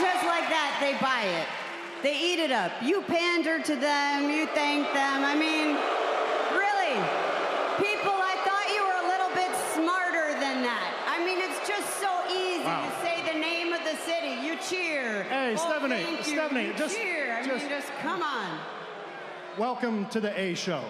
just like that, they buy it. They eat it up. You pander to them, you thank them. I mean, really, people, I thought you were a little bit smarter than that. I mean, it's just so easy Wow. to say the name of the city. You cheer. Hey, Oh, Stephanie, you. Stephanie, You just- cheer. I just- mean, just come on. Welcome to the A Show.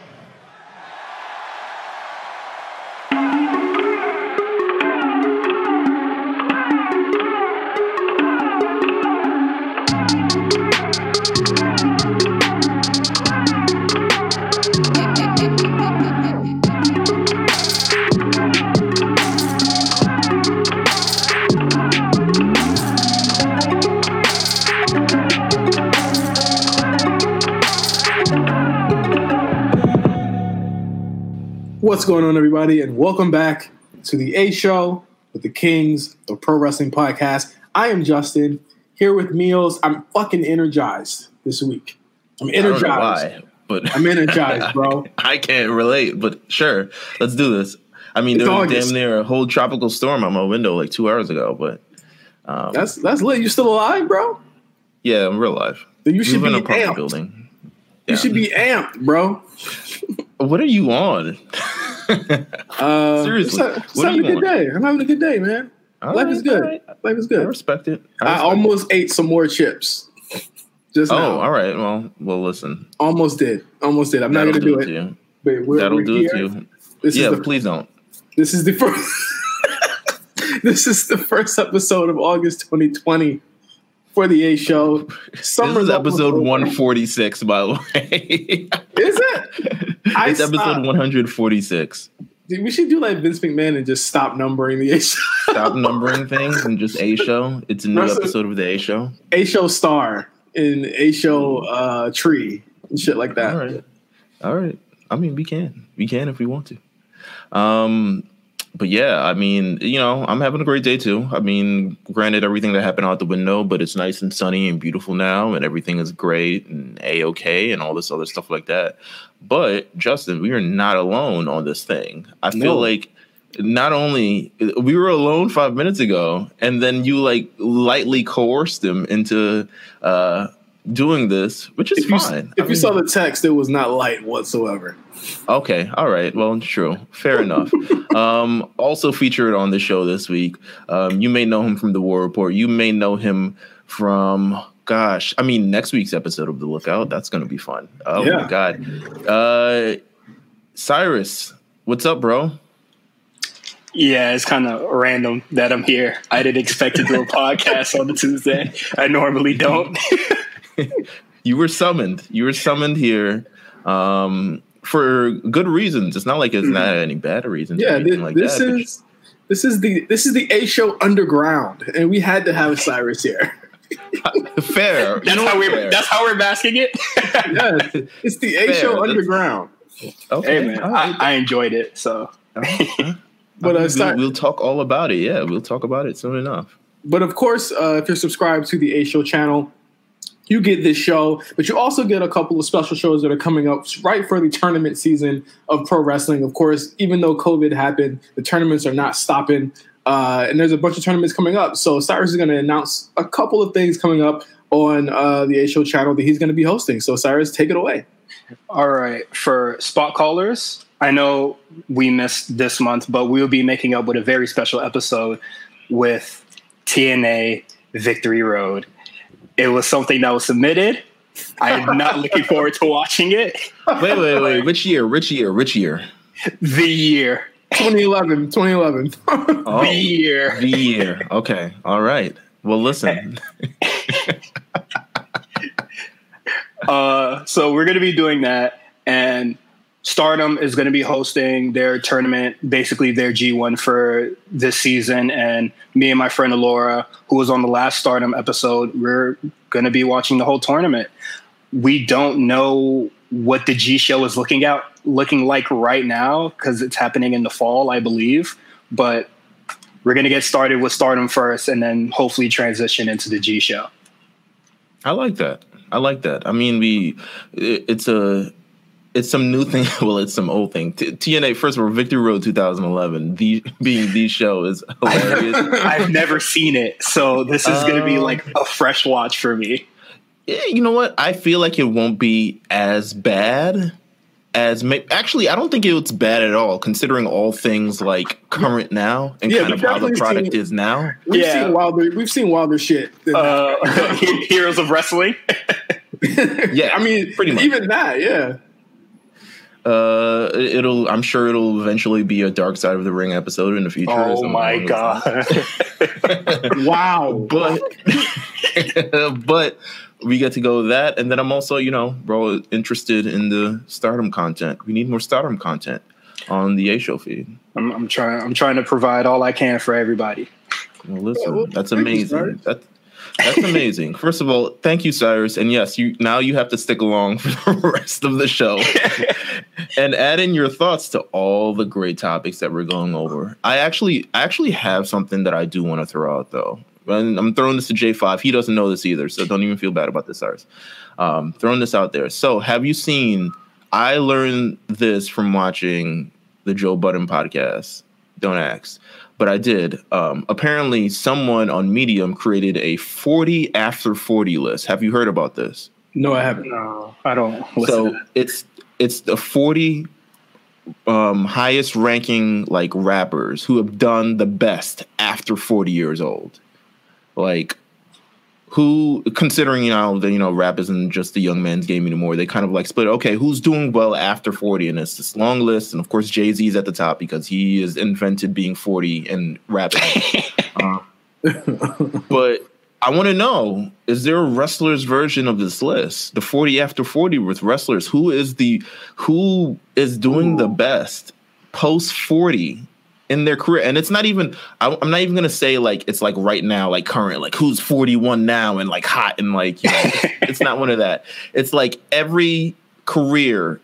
What's going on, everybody, and welcome back to the A Show with the Kings of Pro Wrestling Podcast. I am Justin here with Meelz. I'm fucking energized this week. I'm I don't know energized. why, but I'm energized, bro. I can't relate, but sure, let's do this. I mean, It's there was August. damn near a whole tropical storm on my window like two hours ago, but um, That's that's lit. You still alive, bro? yeah, I'm real life. Then you should be in an apartment amped. building. You should be amped, bro. What are you on? Uh, Seriously, just, what just are having a good day. I'm having a good day, man. All Life right, is good. right. Life is good. I respect it. I respect almost ate some more chips. Just it. now. Oh, all right. Well, well, listen. Almost did. Almost did. I'm not That'll gonna do it it. to you. But we're, That'll we're do here. it to you. This yeah, the please don't. This is the first. this is the first episode of August 2020 for the A Show. This Summer's is episode 146, by the way. Is it? I it's episode 146. Dude, We should do like Vince McMahon and just stop numbering the A Show. Stop numbering things and just A show. It's a new Russell- episode of the A show. A Show star and A Show uh, tree and shit like that. All right. All right. I mean, we can. We can if we want to. Um, but yeah, I mean, you know, I'm having a great day too. I mean, granted, everything that happened out the window, but it's nice and sunny and beautiful now, and everything is great and a okay, and all this other stuff like that. But Justin, we are not alone on this thing. I feel No. like not only we were alone five minutes ago, and then you like lightly coerced him into uh doing this, which is If you, fine. if I you saw the text, it was not light whatsoever. Okay, all right. Well, true. Fair enough. um, also featured on the show this week, um, you may know him from the War Report. You may know him from, gosh, I mean, next week's episode of The Lookout. That's going to be fun. Oh Yeah. my god, uh, Cyrus, what's up, bro? Yeah, it's kind of random that I'm here. I didn't expect to do a podcast on a Tuesday. I normally don't. You were summoned. You were summoned here. Um, for good reasons. It's not like it's not any bad reasons. or Yeah, anything thi- like this that, but is this is the this is the A Show underground, and we had to have Cyrus here. fair. You That's know how we're Fair. that's how we're masking it. yes, it's the A Fair, Show that's- underground. Okay. hey man, all right. I, I enjoyed it. So But I uh, mean, we'll, we'll talk all about it. Yeah, we'll talk about it soon enough. but of course, uh, if you're subscribed to the A Show channel, you get this show, but you also get a couple of special shows that are coming up right for the tournament season of pro wrestling. Of course, even though COVID happened, the tournaments are not stopping, uh, and there's a bunch of tournaments coming up. So Cyrus is going to announce a couple of things coming up on uh, the A Show channel that he's going to be hosting. So Cyrus, take it away. all right, for spot callers, I know we missed this month, but we'll be making up with a very special episode with TNA Victory Road. It was something that was submitted. I am not looking forward to watching it. Wait, wait, wait. Which year? Which year? Which year? The year. 2011, 2011. Oh, The year. the year. Okay. All right. Well, listen. Uh, so we're going to be doing that, and Stardom is going to be hosting their tournament, basically their G1 for this season. And me and my friend Alora, who was on the last Stardom episode, we're going to be watching the whole tournament. We don't know what the G show is looking out looking like right now because it's happening in the fall, I believe. But we're going to get started with Stardom first, and then hopefully transition into the G show. I like that. I like that. I mean, we it- it's a it's some new thing. Well, it's some old thing. T- TNA first of all, Victory Road 2011. The being the show is hilarious. I've never seen it, so this is going to be Um, like a fresh watch for me. Yeah, you know what? I feel like it won't be as bad as ma- actually. I don't think it's bad at all, considering all things like current now and Yeah, kind of how the product seen- is now. We've Yeah. seen wilder. We've seen wilder shit. Than Uh, Heroes of Wrestling. Yeah, I mean, pretty much. even that. Yeah. Uh, it'll. I'm sure it'll eventually be a Dark Side of the Ring episode in the future. Oh my along those lines. god! Wow. but but we get to go with that and then i'm also you know bro interested in the stardom content we need more stardom content on the a show feed I'm, I'm trying. I'm trying to provide all I can for everybody. well listen well, that's thank you, amazing Cyrus. that's amazing first of all thank you cyrus and yes you now you have to stick along for the rest of the show and add in your thoughts to all the great topics that we're going over. I actually I actually have something that i do want to throw out though. And i'm throwing this to j5 he doesn't know this either so don't even feel bad about this cyrus. Um, throwing this out there. So have you seen i learned this from watching the joe budden podcast. Don't ask. But i did. Um, apparently someone on medium created a 40 after 40 list. Have you heard about this? No, I haven't. No, I don't. Listen so it's it's the 40 um highest ranking like rappers who have done the best after 40 years old. Like who considering you know that you know rap isn't just a young man's game anymore they kind of like split okay who's doing well after 40 and it's this long list and of course jay-z's at the top because he has invented being 40 and rapping. Uh, but I want to know: Is there a wrestlers version of this list, the forty after forty with wrestlers? Who is the who is doing the best post forty in their career? And it's not even. I, I'm not even gonna say like it's like right now, like current, like who's forty one now and like hot and like you know, it's, it's not one of that. It's like every career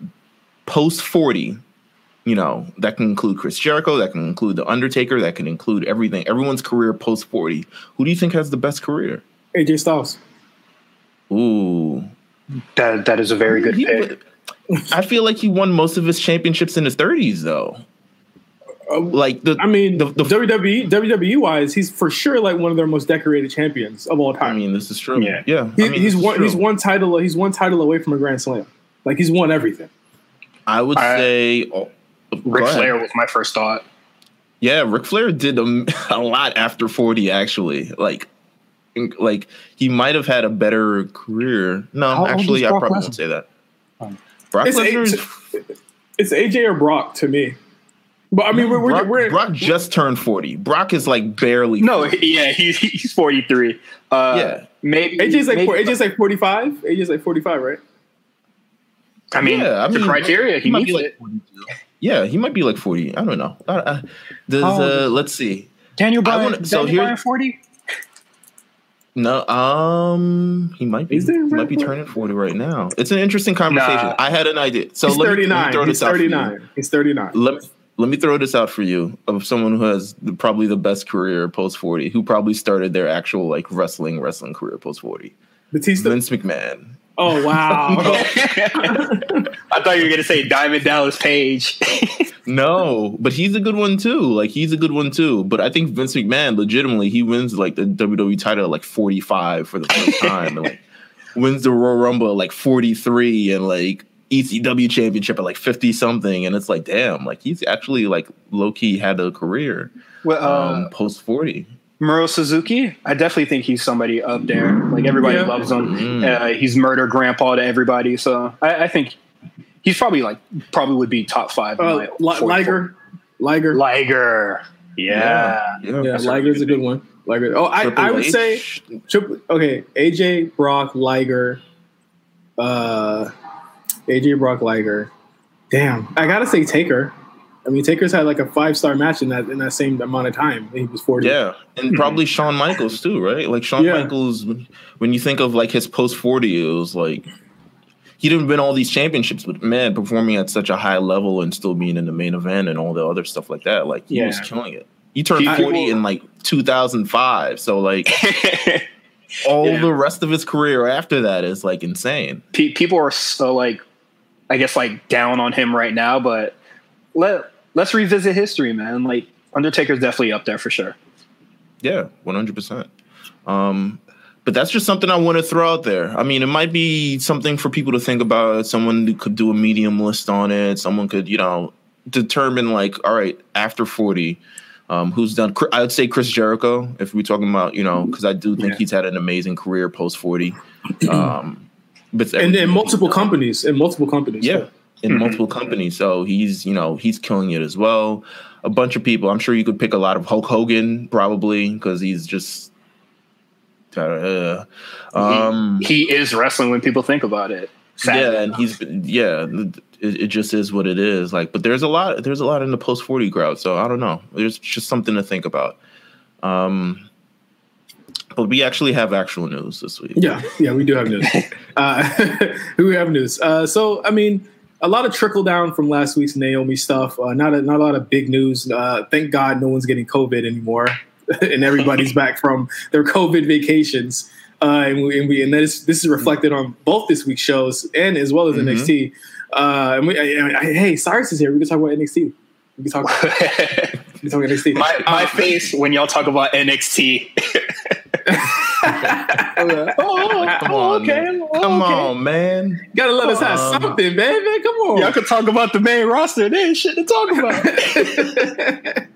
post forty you know, that can include Chris Jericho, that can include The Undertaker, that can include everything. Everyone's career post 40. Who do you think has the best career? AJ Styles. Ooh. that that is a very good He- pick. I feel like he won most of his championships in his 30s, though. Uh, like the, I mean, the, the WWE WWE wise, he's for sure like one of their most decorated champions of all time. I mean, this is true. Yeah. Yeah, He- I mean, he's one. true. He's one title. He's one title away from a Grand Slam. Like he's won everything. I would I- say. Oh, Go Ric. Flair was my first thought. Yeah, Ric Flair did a, a lot after 40, actually. Like, like he might have had a better career. No, How actually, I probably Lesnar? won't say that. Oh. Brock It's, Lesnar is it's, it's AJ or Brock to me. But I mean, we're, we're, Brock, we're Brock just turned 40. Brock is like barely. No, yeah, he's he's 43. Uh, Yeah. maybe AJ's like maybe, AJ's like forty five. AJ's like forty five, right? I mean, Yeah, I the mean, criteria he might meets be like it. 42. Yeah, he might be like 40. I don't know. Uh, uh, does, old uh, let's see. Daniel I Bryan, wanna- so Daniel here- Bryan 40? No, um, he might be. He might be turning 40 right now. It's an interesting conversation. Nah. I had an idea. So He's let me, let me nine. throw He's this out for thirty you. He's thirty nine. Let, let me throw this out for you of someone who has the, probably the best career post 40, who probably started their actual like wrestling wrestling career post 40. Batista. Vince McMahon. Oh wow. I thought you were gonna say Diamond Dallas Page. No, but he's a good one too. Like he's a good one too. But I think Vince McMahon, legitimately, he wins like the WWE title at like 45 for the first time, and like wins the Royal Rumble at like 43, and like ECW championship at like 50 something. And it's like, damn, like he's actually like low key had a career well, uh, um, post 40. Minoru Suzuki, I definitely think he's somebody up there. Like everybody Yeah. loves him. Mm. Uh, he's murder grandpa to everybody. So I, I think he's probably like probably would be top five. in uh, my Li- 44. Liger. Liger. Liger. Yeah. yeah. yeah, Liger's a good one. Liger. Oh, I, Triple I would H. say triple, okay. AJ Brock Liger. Uh, AJ Brock Liger. Damn, I gotta say Taker. I mean, Taker's had like a five star match in that in that same amount of time. He was forty. Yeah, and hmm. probably Shawn Michaels too, right? Like Shawn Yeah. Michaels, when- when you think of like his post forty, it was like he didn't win all these championships, but man, performing at such a high level and still being in the main event and all the other stuff like that, like he was killing it. He turned People- forty in like two thousand five, so like all Yeah. the rest of his career after that is like insane. Pe- people are so like I guess like down on him right now, but let let's revisit history, man. Like Undertaker's definitely up there for sure. Yeah, one hundred percent. Um, but that's just something I want to throw out there. I mean, it might be something for people to think about. Someone could do a medium list on it. Someone could, you know, determine like, all right, after forty, um, who's done? I would say Chris Jericho, if we're talking about, you know, because I do think yeah. he's had an amazing career post forty. Um, but and in multiple companies, in multiple companies, yeah, in mm-hmm. multiple companies. So he's, you know, he's killing it as well. A bunch of people. I'm sure you could pick a lot of Hulk Hogan probably because he's just. Uh, um, he, he is wrestling when people think about it. Sadly. Yeah, and he's yeah it, it, just is what it is. Like, but there's a lot. There's a lot in the post forty crowd. So I don't know. There's just something to think about. Um, but we actually have actual news this week. Yeah, yeah, we do have news. uh, we have news. Uh, so I mean, a lot of trickle down from last week's Naomi stuff. Uh, not a, not a lot of big news. Uh, thank God no one's getting COVID anymore, and everybody's back from their COVID vacations. Uh, and we, and, we, and this this is reflected on both this week's shows and as well as mm-hmm. NXT. Uh, and we, I, I, hey, Cyrus is here. We can talk about NXT. We can talk. About, we can talk about NXT. My, my um, face when y'all talk about NXT. oh, oh, come on, okay. Oh, come okay. on, man. Gotta let us have um, something, baby. Come on. Y'all can talk about the main roster. There ain't shit to talk about.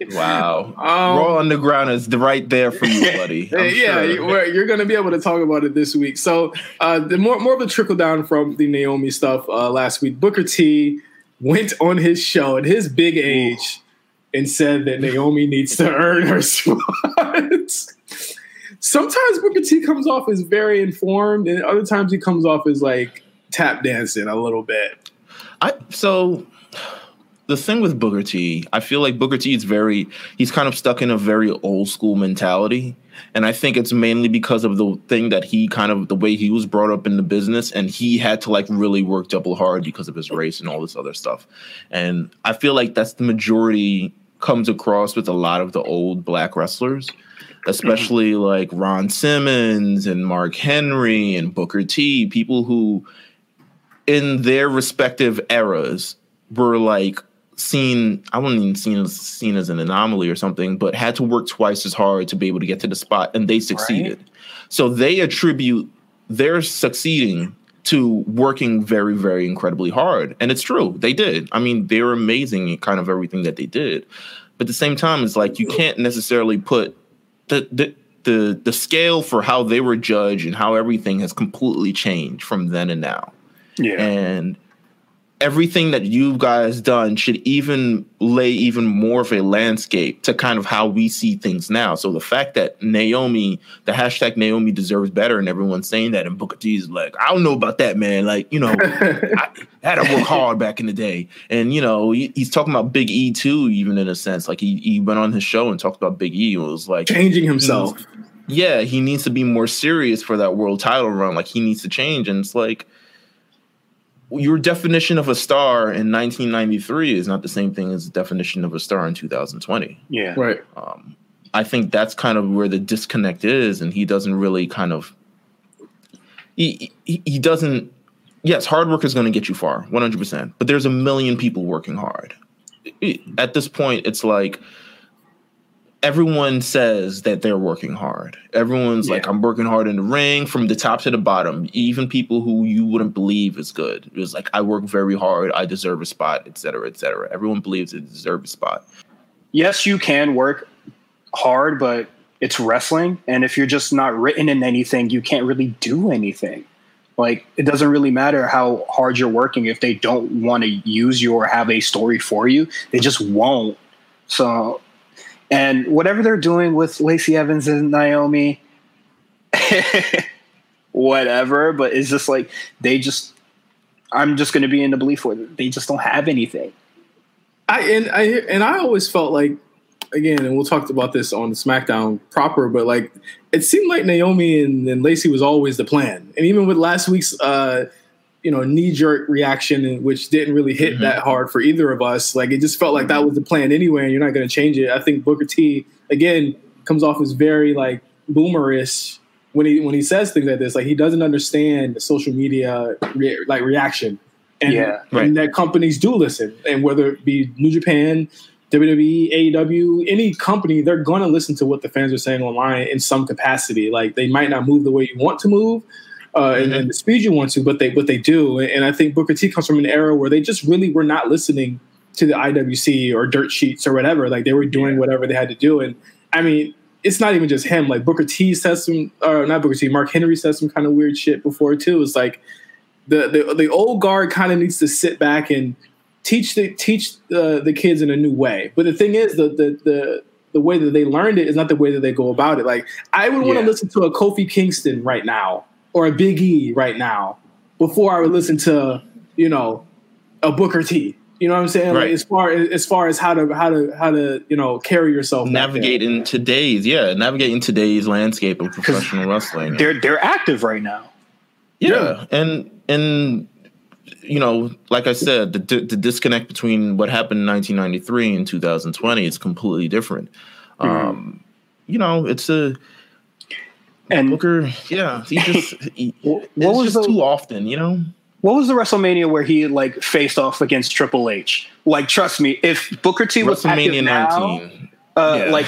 wow. Um, Raw Underground is right there for you, buddy. I'm yeah, sure. you're going to be able to talk about it this week. So, uh, the more more of a trickle down from the Naomi stuff uh, last week. Booker T went on his show at his big age and said that Naomi needs to earn her spot sometimes Booker T comes off as very informed, and other times he comes off as like tap dancing a little bit. I so the thing with Booker T, I feel like Booker T is very he's kind of stuck in a very old school mentality. And I think it's mainly because of the thing that he kind of the way he was brought up in the business and he had to like really work double hard because of his race and all this other stuff. And I feel like that's the majority comes across with a lot of the old black wrestlers especially mm-hmm. like Ron Simmons and Mark Henry and Booker T, people who in their respective eras were like seen I wouldn't even seen as seen as an anomaly or something, but had to work twice as hard to be able to get to the spot and they succeeded. Right. So they attribute their succeeding to working very, very incredibly hard. And it's true, they did. I mean, they were amazing in kind of everything that they did. But at the same time, it's like you can't necessarily put the the the the scale for how they were judged and how everything has completely changed from then and now. Yeah. And everything that you guys done should even lay even more of a landscape to kind of how we see things now. So the fact that Naomi, the hashtag Naomi deserves better, and everyone's saying that, and Booker T is like, I don't know about that, man. Like, you know, I had to work hard back in the day, and you know, he, he's talking about Big E too, even in a sense. Like he he went on his show and talked about Big E. and was like changing himself. Yeah, he needs to be more serious for that world title run. Like he needs to change, and it's like your definition of a star in 1993 is not the same thing as the definition of a star in 2020. Yeah. Right. Um, I think that's kind of where the disconnect is, and he doesn't really kind of he he, he doesn't. Yes, hard work is going to get you far, 100. percent But there's a million people working hard. At this point, it's like everyone says that they're working hard. Everyone's yeah. like, I'm working hard in the ring from the top to the bottom. Even people who you wouldn't believe is good. It was like, I work very hard. I deserve a spot, etc., etc. Everyone believes they deserve a spot. Yes, you can work hard, but it's wrestling. And if you're just not written in anything, you can't really do anything. Like, it doesn't really matter how hard you're working if they don't want to use you or have a story for you, they just won't. So and whatever they're doing with Lacey Evans and Naomi, whatever, but it's just like they just I'm just going to be in the belief them. They just don't have anything. I and I and I always felt like again, and we'll talk about this on SmackDown proper, but like it seemed like Naomi and, and Lacey was always the plan. And even with last week's uh, you know knee jerk reaction, which didn't really hit mm-hmm. that hard for either of us. Like it just felt like that was the plan anyway, and you're not going to change it. I think Booker T again comes off as very like boomerish when he when he says things like this. Like he doesn't understand the social media re- like reaction. and, Yeah. and that companies do listen, and whether it be New Japan, WWE, AEW, any company, they're going to listen to what the fans are saying online in some capacity. Like they might not move the way you want to move, uh, and, and mm-hmm. the speed you want to, but they but they do. And I think Booker T comes from an era where they just really were not listening to the IWC or dirt sheets or whatever. Like they were doing whatever they had to do. And I mean, it's not even just him. Like Booker T says some, or not Booker T, Mark Henry says some kind of weird shit before too. It's like the the, the old guard kind of needs to sit back and teach the teach the, the kids in a new way. But the thing is, the the the the way that they learned it is not the way that they go about it. Like I would want to Yeah. listen to a Kofi Kingston right now or a Big E right now before I would listen to you know a Booker T. You know what I'm saying? Like Right. as far as far as how to how to how to you know carry yourself. back there. navigate in today's yeah navigate in today's landscape of professional wrestling They're they're active right now. yeah. and and you know like i said the, the disconnect between what happened in 1993 and 2020 is completely different um you know it's a And booker yeah he just he, What was just the- too often you know what was the WrestleMania where he like faced off against Triple H? Like, trust me, if Booker T was active wrestlemania now, uh, Yeah. like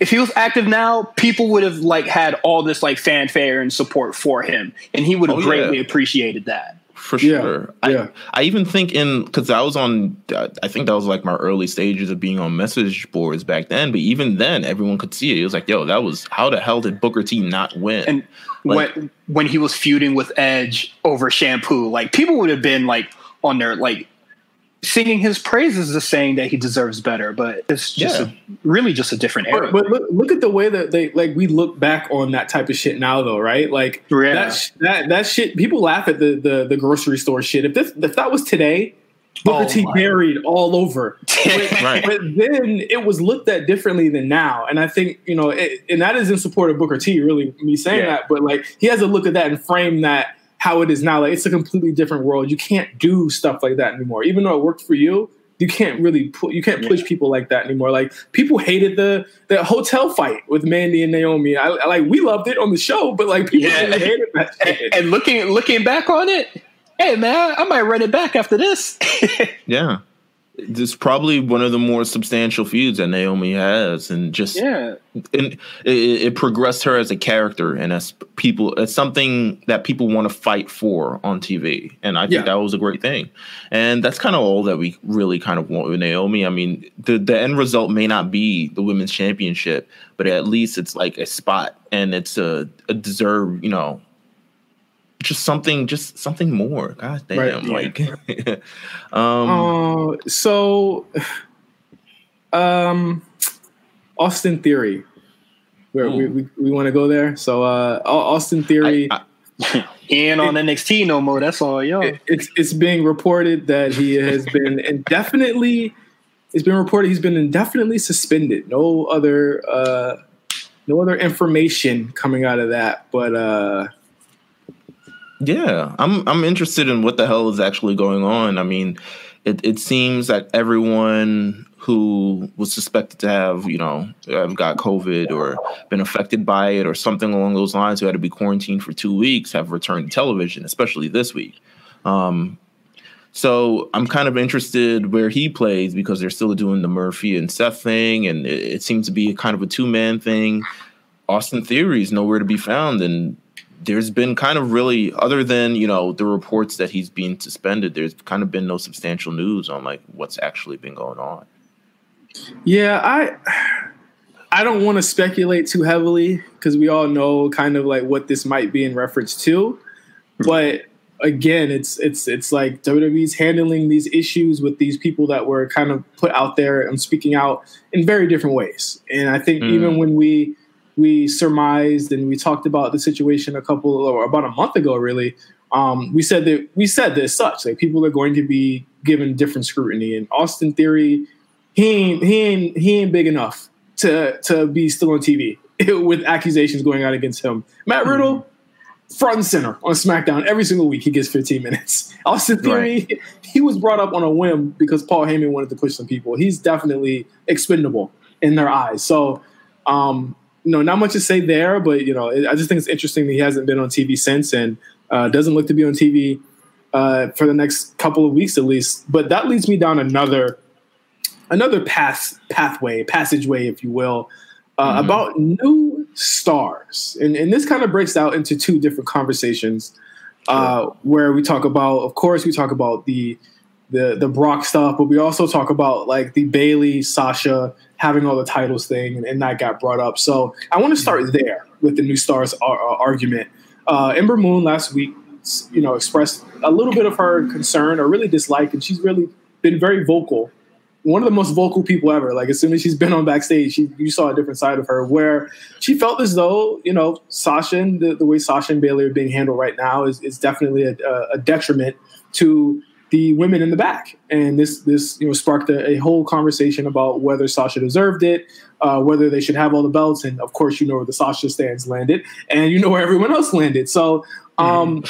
if he was active now, people would have like had all this like fanfare and support for him, and he would have Oh, yeah. greatly appreciated that. For sure. yeah. I, I even think in because I was on, I think that was like my early stages of being on message boards back then. But even then, everyone could see it. It was like, yo, that was how the hell did Booker T not win? And Like- when when he was feuding with Edge over shampoo, like people would have been like on their like singing his praises, is saying that he deserves better. But it's just Yeah. a, really just a different era. But, but look, look at the way that they like we look back on that type of shit now, though, right? Like Yeah. that, sh- that that shit. People laugh at the the, the grocery store shit. If this if that was today, Booker Oh T buried all over. But, Right. but then it was looked at differently than now, and I think you know, it, and that is in support of Booker T. Really, me saying Yeah. that, but like he has to look at that and frame that how it is now. Like it's a completely different world. You can't do stuff like that anymore, even though it worked for you. You can't really pu- you can't push people like that anymore. Like people hated the the hotel fight with Mandy and Naomi. I, I like we loved it on the show, but like people Yeah. really hated that and, and looking looking back on it, hey man, I might run it back after this. yeah, this is probably one of the more substantial feuds that Naomi has, and just yeah, and it, it progressed her as a character and as people as something that people want to fight for on TV. And I think Yeah. that was a great thing. And that's kind of all that we really kind of want with Naomi. I mean, the the end result may not be the women's championship, but at least it's like a spot and it's a, a deserved, you know, just something, just something more. God damn, Right, like, um, Uh, so, um, Austin Theory. Where we, we, we want to go there. So, uh, Austin Theory. I- he ain't on NXT no more. That's all, yo. it- it's it's being reported that he has been indefinitely. It's been reported he's been indefinitely suspended. No other uh, no other information coming out of that, but uh, Yeah, I'm I'm interested in what the hell is actually going on. I mean, it it seems that everyone who was suspected to have, you know, have got COVID or been affected by it or something along those lines who had to be quarantined for two weeks have returned to television, especially this week. Um, so I'm kind of interested where he plays because they're still doing the Murphy and Seth thing, and it, it seems to be a kind of a two man thing. Austin Theory is nowhere to be found, and there's been kind of really, other than you know the reports that he's being suspended, there's kind of been no substantial news on like what's actually been going on. Yeah, I I don't want to speculate too heavily because we all know kind of like what this might be in reference to. But again, it's it's it's like WWE's handling these issues with these people that were kind of put out there and speaking out in very different ways. And I think Mm. even when we we surmised and we talked about the situation a couple or about a month ago, really, um, we said that we said that as such like people are going to be given different scrutiny. And Austin Theory, he ain't he ain't he ain't big enough to to be still on TV with accusations going out against him. Matt Riddle, front and center on SmackDown every single week. He gets 15 minutes. Austin Theory, he was brought up on a whim because Paul Heyman wanted to push some people. He's definitely expendable in their eyes. So, um, you know, not much to say there, but you know, I just think it's interesting that he hasn't been on TV since and uh, doesn't look to be on TV uh, for the next couple of weeks at least. But that leads me down another another path pathway passageway, if you will, uh, mm-hmm. about new stars, and and this kind of breaks out into two different conversations. Uh, where we talk about, of course, we talk about the the the Brock stuff, but we also talk about like the Bayley Sasha having all the titles thing, and, and that got brought up. So I want to start mm-hmm. there with the new stars ar- argument. Uh, Ember Moon last week, you know, expressed a little bit of her concern or really dislike, and she's really been very vocal. One of the most vocal people ever. Like as soon as she's been on backstage, she, you saw a different side of her where she felt as though you know Sasha and the, the way Sasha and Bayley are being handled right now is, is definitely a, a detriment to the women in the back. And this this you know sparked a, a whole conversation about whether Sasha deserved it, uh, whether they should have all the belts, and of course you know where the Sasha stands landed, and you know where everyone else landed. So um,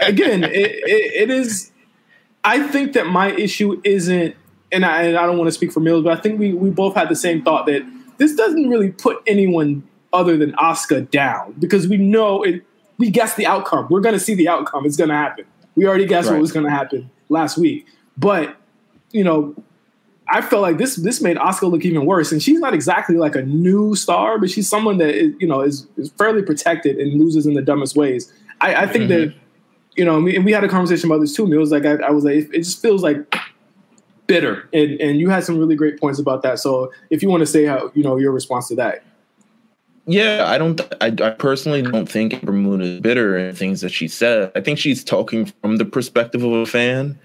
again, it, it, it is. I think that my issue isn't, and I, and I don't want to speak for Mills, but I think we we both had the same thought that this doesn't really put anyone other than Asuka down because we know it. We guess the outcome. We're going to see the outcome. It's going to happen. We already guessed right. what was going to happen last week. But you know, I felt like this this made Asuka look even worse. And she's not exactly like a new star, but she's someone that is, you know is, is fairly protected and loses in the dumbest ways. I, I think mm-hmm. that you know, and we had a conversation about this too. It was like I, I was like, it, it just feels like bitter, and and you had some really great points about that. So if you want to say how you know your response to that. Yeah, I don't. I, I, personally don't think Ember Moon is bitter in things that she said. I think she's talking from the perspective of a fan.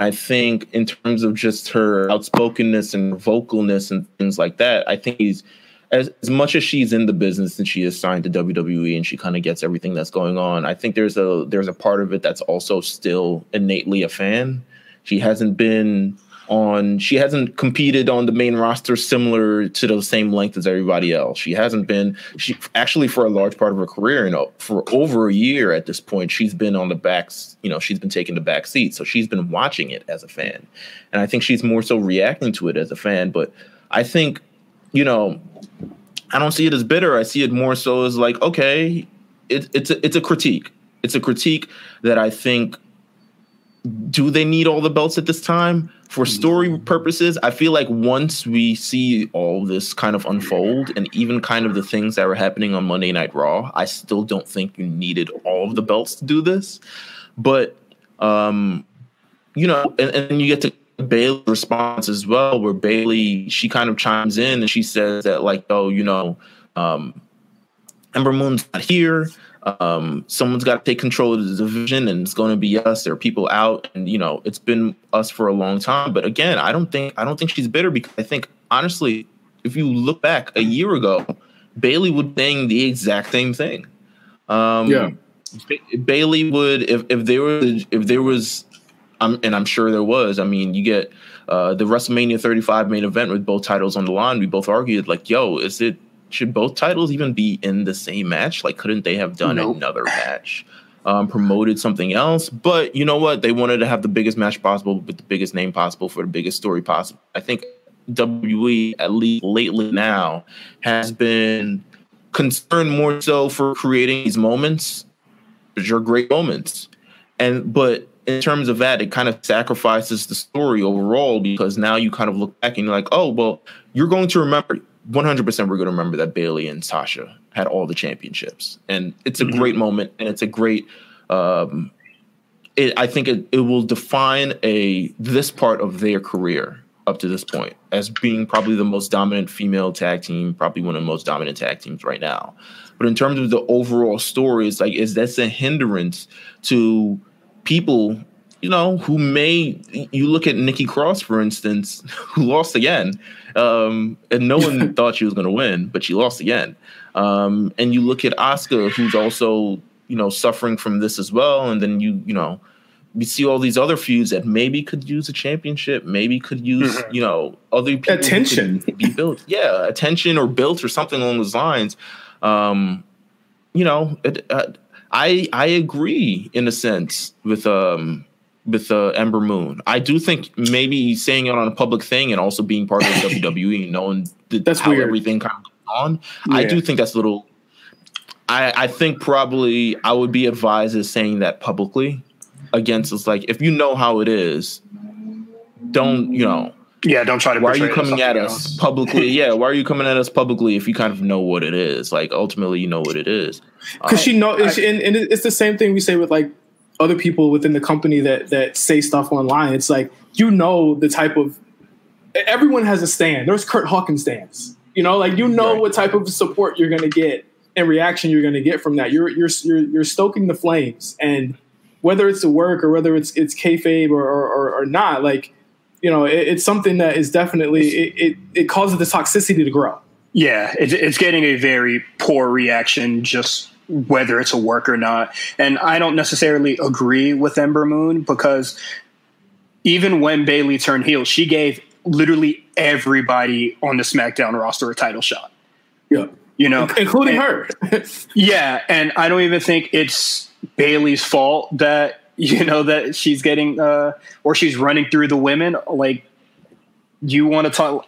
I think in terms of just her outspokenness and vocalness and things like that, I think he's as, as much as she's in the business and she is signed to WWE and she kind of gets everything that's going on. I think there's a there's a part of it that's also still innately a fan. She hasn't been on she hasn't competed on the main roster similar to the same length as everybody else. She hasn't been she actually for a large part of her career, you know, for over a year at this point, she's been on the backs, you know, she's been taking the back seat. So she's been watching it as a fan. And I think she's more so reacting to it as a fan. But I think, you know, I don't see it as bitter. I see it more so as like, okay, it, it's a, it's a critique. It's a critique that I think do they need all the belts at this time? For story purposes, I feel like once we see all this kind of unfold and even kind of the things that were happening on Monday Night Raw, I still don't think you needed all of the belts to do this. But um, you know, and, and you get to Bayley's response as well, where Bayley she kind of chimes in and she says that like, oh, you know, um, Ember Moon's not here um, someone's got to take control of the division and it's going to be us. There are people out and you know it's been us for a long time. But again i don't think i don't think she's bitter because i think honestly if you look back a year ago bayley would saying the exact same thing. Um, yeah. Ba- bayley would if, if there was if there was um, and i'm sure there was i mean you get uh, the WrestleMania 35 main event with both titles on the line, we both argued like, "Yo, is it should both titles even be in the same match? Like, couldn't they have done nope. another match? Um, promoted something else, but you know what? They wanted to have the biggest match possible with the biggest name possible for the biggest story possible. I think WWE, at least lately now, has been concerned more so for creating these moments, which are great moments. And but in terms of that, it kind of sacrifices the story overall because now you kind of look back and you're like, oh, well, you're going to remember 100% we're going to remember that Bayley and Sasha had all the championships. And it's a mm-hmm. great moment and it's a great um it, I think it, it will define a this part of their career up to this point as being probably the most dominant female tag team, probably one of the most dominant tag teams right now. But in terms of the overall story, it's like is that's a hindrance to people you know, who may you look at Nikki Cross, for instance, who lost again, um, and no one thought she was going to win, but she lost again. Um, and you look at Asuka, who's also you know suffering from this as well, and then you you know we see all these other feuds that maybe could use a championship, maybe could use you know other people attention be built, yeah, attention or built or something along those lines. Um, you know, it, uh, I I agree in a sense with um with uh, Ember Moon. I do think maybe saying it on a public thing and also being part of WWE, and knowing the, that's how weird. everything kind of goes on. Yeah. I do think that's a little. I I think probably I would be advised as saying that publicly. against us. like if you know how it is, don't you know? Yeah, don't try to. Why are you portray it as coming at us else. publicly? yeah, why are you coming at us publicly if you kind of know what it is? Like ultimately, you know what it is. because she know it's, and, and it's the same thing we say with like other people within the company that that say stuff online it's like you know the type of everyone has a stand. There's curt hawkins stands. You know like you know Right. what type of support you're going to get and reaction you're going to get from that. You're you're you're you're stoking the flames. And whether it's a work or whether it's it's kayfabe or or, or, or not like you know it, it's something that is definitely it, it it causes the toxicity to grow. Yeah, it's, it's getting a very poor reaction, just whether it's a work or not. And I don't necessarily agree with Ember Moon because even when Bayley turned heel, she gave literally everybody on the SmackDown roster a title shot. yeah You know, including And- her Yeah, and I don't even think it's Bayley's fault that you know that she's getting uh or she's running through the women. Like, you want to talk?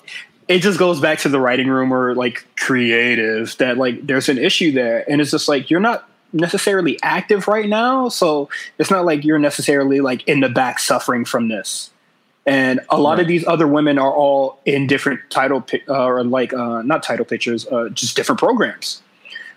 It just goes back to the writing room or like creative that like there's an issue there, and it's just like you're not necessarily active right now, so it's not like you're necessarily like in the back suffering from this. And a lot of these other women are all in different title uh, or like uh, not title pictures, uh, just different programs.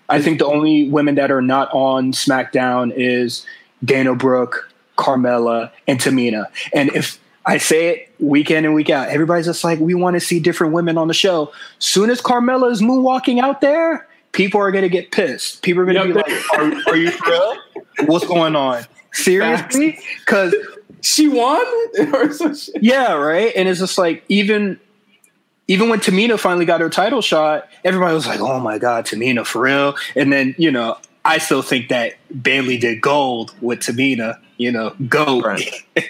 I think the only women that are not on SmackDown is Dana Brooke, Carmella, and Tamina. And if I say it week in and week out, everybody's just like, we want to see different women on the show. Soon as Carmella is moonwalking out there, people are going to get pissed. People are going to Yep. be like, are, are you for real? What's going on? Seriously? Because she won or some shit. yeah, right. And it's just like even even when Tamina finally got her title shot, everybody was like, "Oh my god, Tamina for real!" And then you know, I still think that Bayley did gold with Tamina. You know, gold. Right.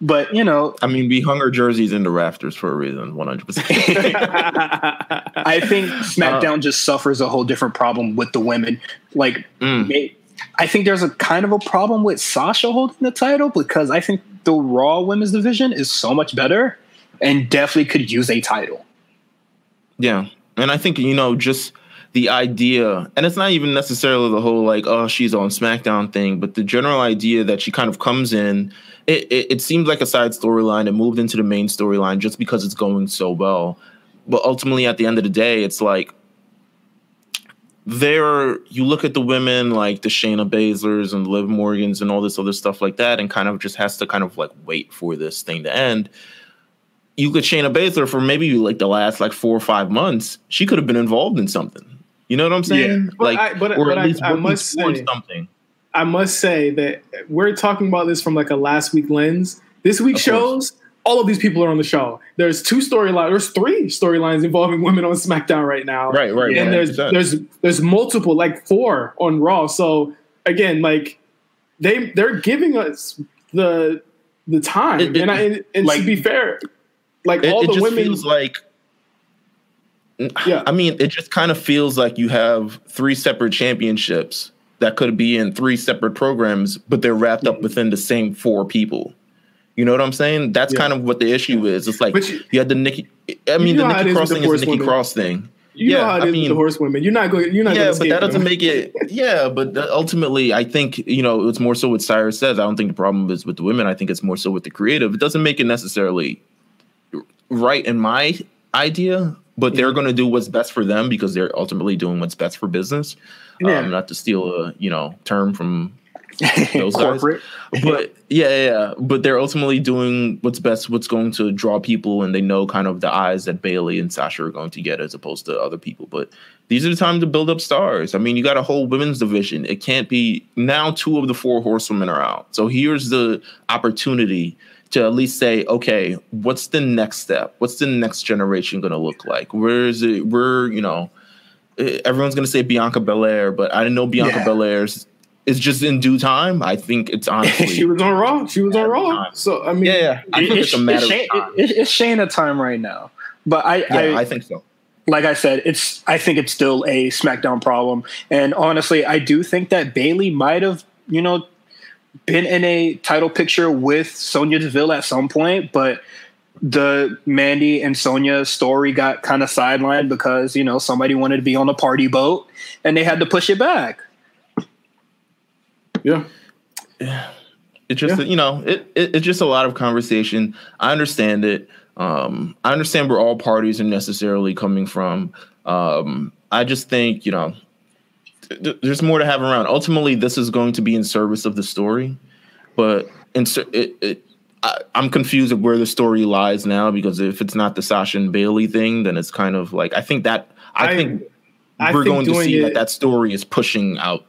but you know, I mean, we hung our jerseys in the rafters for a reason, one hundred percent. I think SmackDown just suffers a whole different problem with the women. Like, Mm. may- I think there's a kind of a problem with Sasha holding the title because I think the Raw Women's Division is so much better and definitely could use a title. Yeah. And I think, you know, just the idea, and it's not even necessarily the whole like, oh, she's on SmackDown thing, but the general idea that she kind of comes in, it, it, it seems like a side storyline. It moved into the main storyline just because it's going so well. But ultimately, at the end of the day, it's like, there you look at the women like the Shayna Baszlers and Liv Morgans and all this other stuff like that, and kind of just has to kind of like wait for this thing to end you could Shayna Baszler for maybe like the last like four or five months. She could have been involved in something. You know what I'm saying? But like, I- but- or but at I- least I working must say- something. I must say that we're talking about this from like a last week lens. This week shows all of these people are on the show. There's two storylines. There's three storylines involving women on SmackDown right now. Right, right. and there's 100%. there's there's multiple, like four on Raw. So again, like they they're giving us the the time, It- it- and I, and, and like- to be fair, like it, all it the just women, feels like. Yeah. I mean, it just kind of feels like you have three separate championships that could be in three separate programs, but they're wrapped up within the same four people. You know what I'm saying? That's Yeah. kind of what the issue is. It's like But you- you, had the Nikki. I mean, know the Nikki is Cross thing the is the Nikki horsewomen. Cross thing. you know yeah, how it I is mean- with the horsewomen. You're not going. You're not. yeah, but that doesn't them. make it. Yeah, but ultimately, I think you know it's more so what Cyrus says. I don't think the problem is with the women. I think it's more so with the creative. It doesn't make it necessarily right in my idea, but they're mm-hmm. going to do what's best for them because they're ultimately doing what's best for business. Yeah. Um, not to steal a you know term from those guys corporate. but yeah, yeah, yeah, but they're ultimately doing what's best, what's going to draw people, and they know kind of the eyes that Bayley and Sasha are going to get as opposed to other people. But these are the time to build up stars. I mean, you got a whole women's division. It can't be now. Two of the four horsewomen are out, so here's the opportunity to at least say, okay, what's the next step? What's the next generation going to look like? Where is it? Where you know, Uh, everyone's going to say Bianca Belair, but I didn't know Bianca Yeah. Belair's is just in due time. I think it's honestly. she was on Raw. She was on Raw. time. So I mean, yeah, yeah. I think it's, a matter it's, of time. it- it's Shayna time right now. But I, yeah, I, I think so. like I said, it's I think it's still a SmackDown problem. And honestly, I do think that Bayley might have, you know, been in a title picture with Sonya Deville at some point, but the Mandy and Sonya story got kind of sidelined because, you know, somebody wanted to be on a party boat and they had to push it back. yeah. It's just Yeah. you know, it, it it's just a lot of conversation. I understand it. Um, I understand where all parties are necessarily coming from. Um, I just think you know, th- th- there's more to have around. Ultimately, this is going to be in service of the story, but in ser- it, it I, I'm confused of where the story lies now because if it's not the Sasha and Bayley thing, then it's kind of like I think that I, I- think I we're think going to see it- that that story is pushing out,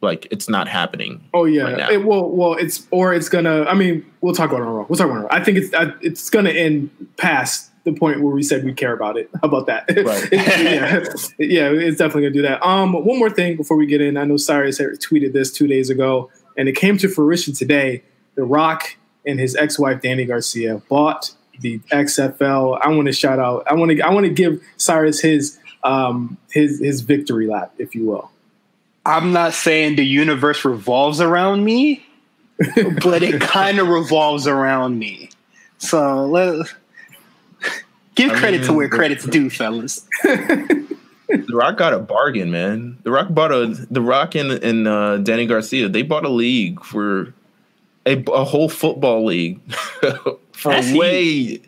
like it's not happening. Oh yeah. right. It, well, well, it's or it's gonna. I mean, we'll talk about it. on Raw. We'll talk about it. I think it's I, it's gonna end past the point where we said we care about it. How about that? Right. yeah, yeah, it's definitely gonna do that. Um, one more thing before we get in. I know Cyrus tweeted this two days ago, and it came to fruition today. The Rock and his ex-wife Dany Garcia bought the XFL. I want to shout out. I want to. I want to give Cyrus his um his his victory lap, if you will. I'm not saying the universe revolves around me, but it kind of revolves around me. So let's give I credit to where credit's due, fellas. The Rock got a bargain, man. The Rock bought a The Rock and and uh, Dany Garcia. They bought a league for a, a whole football league for That's way.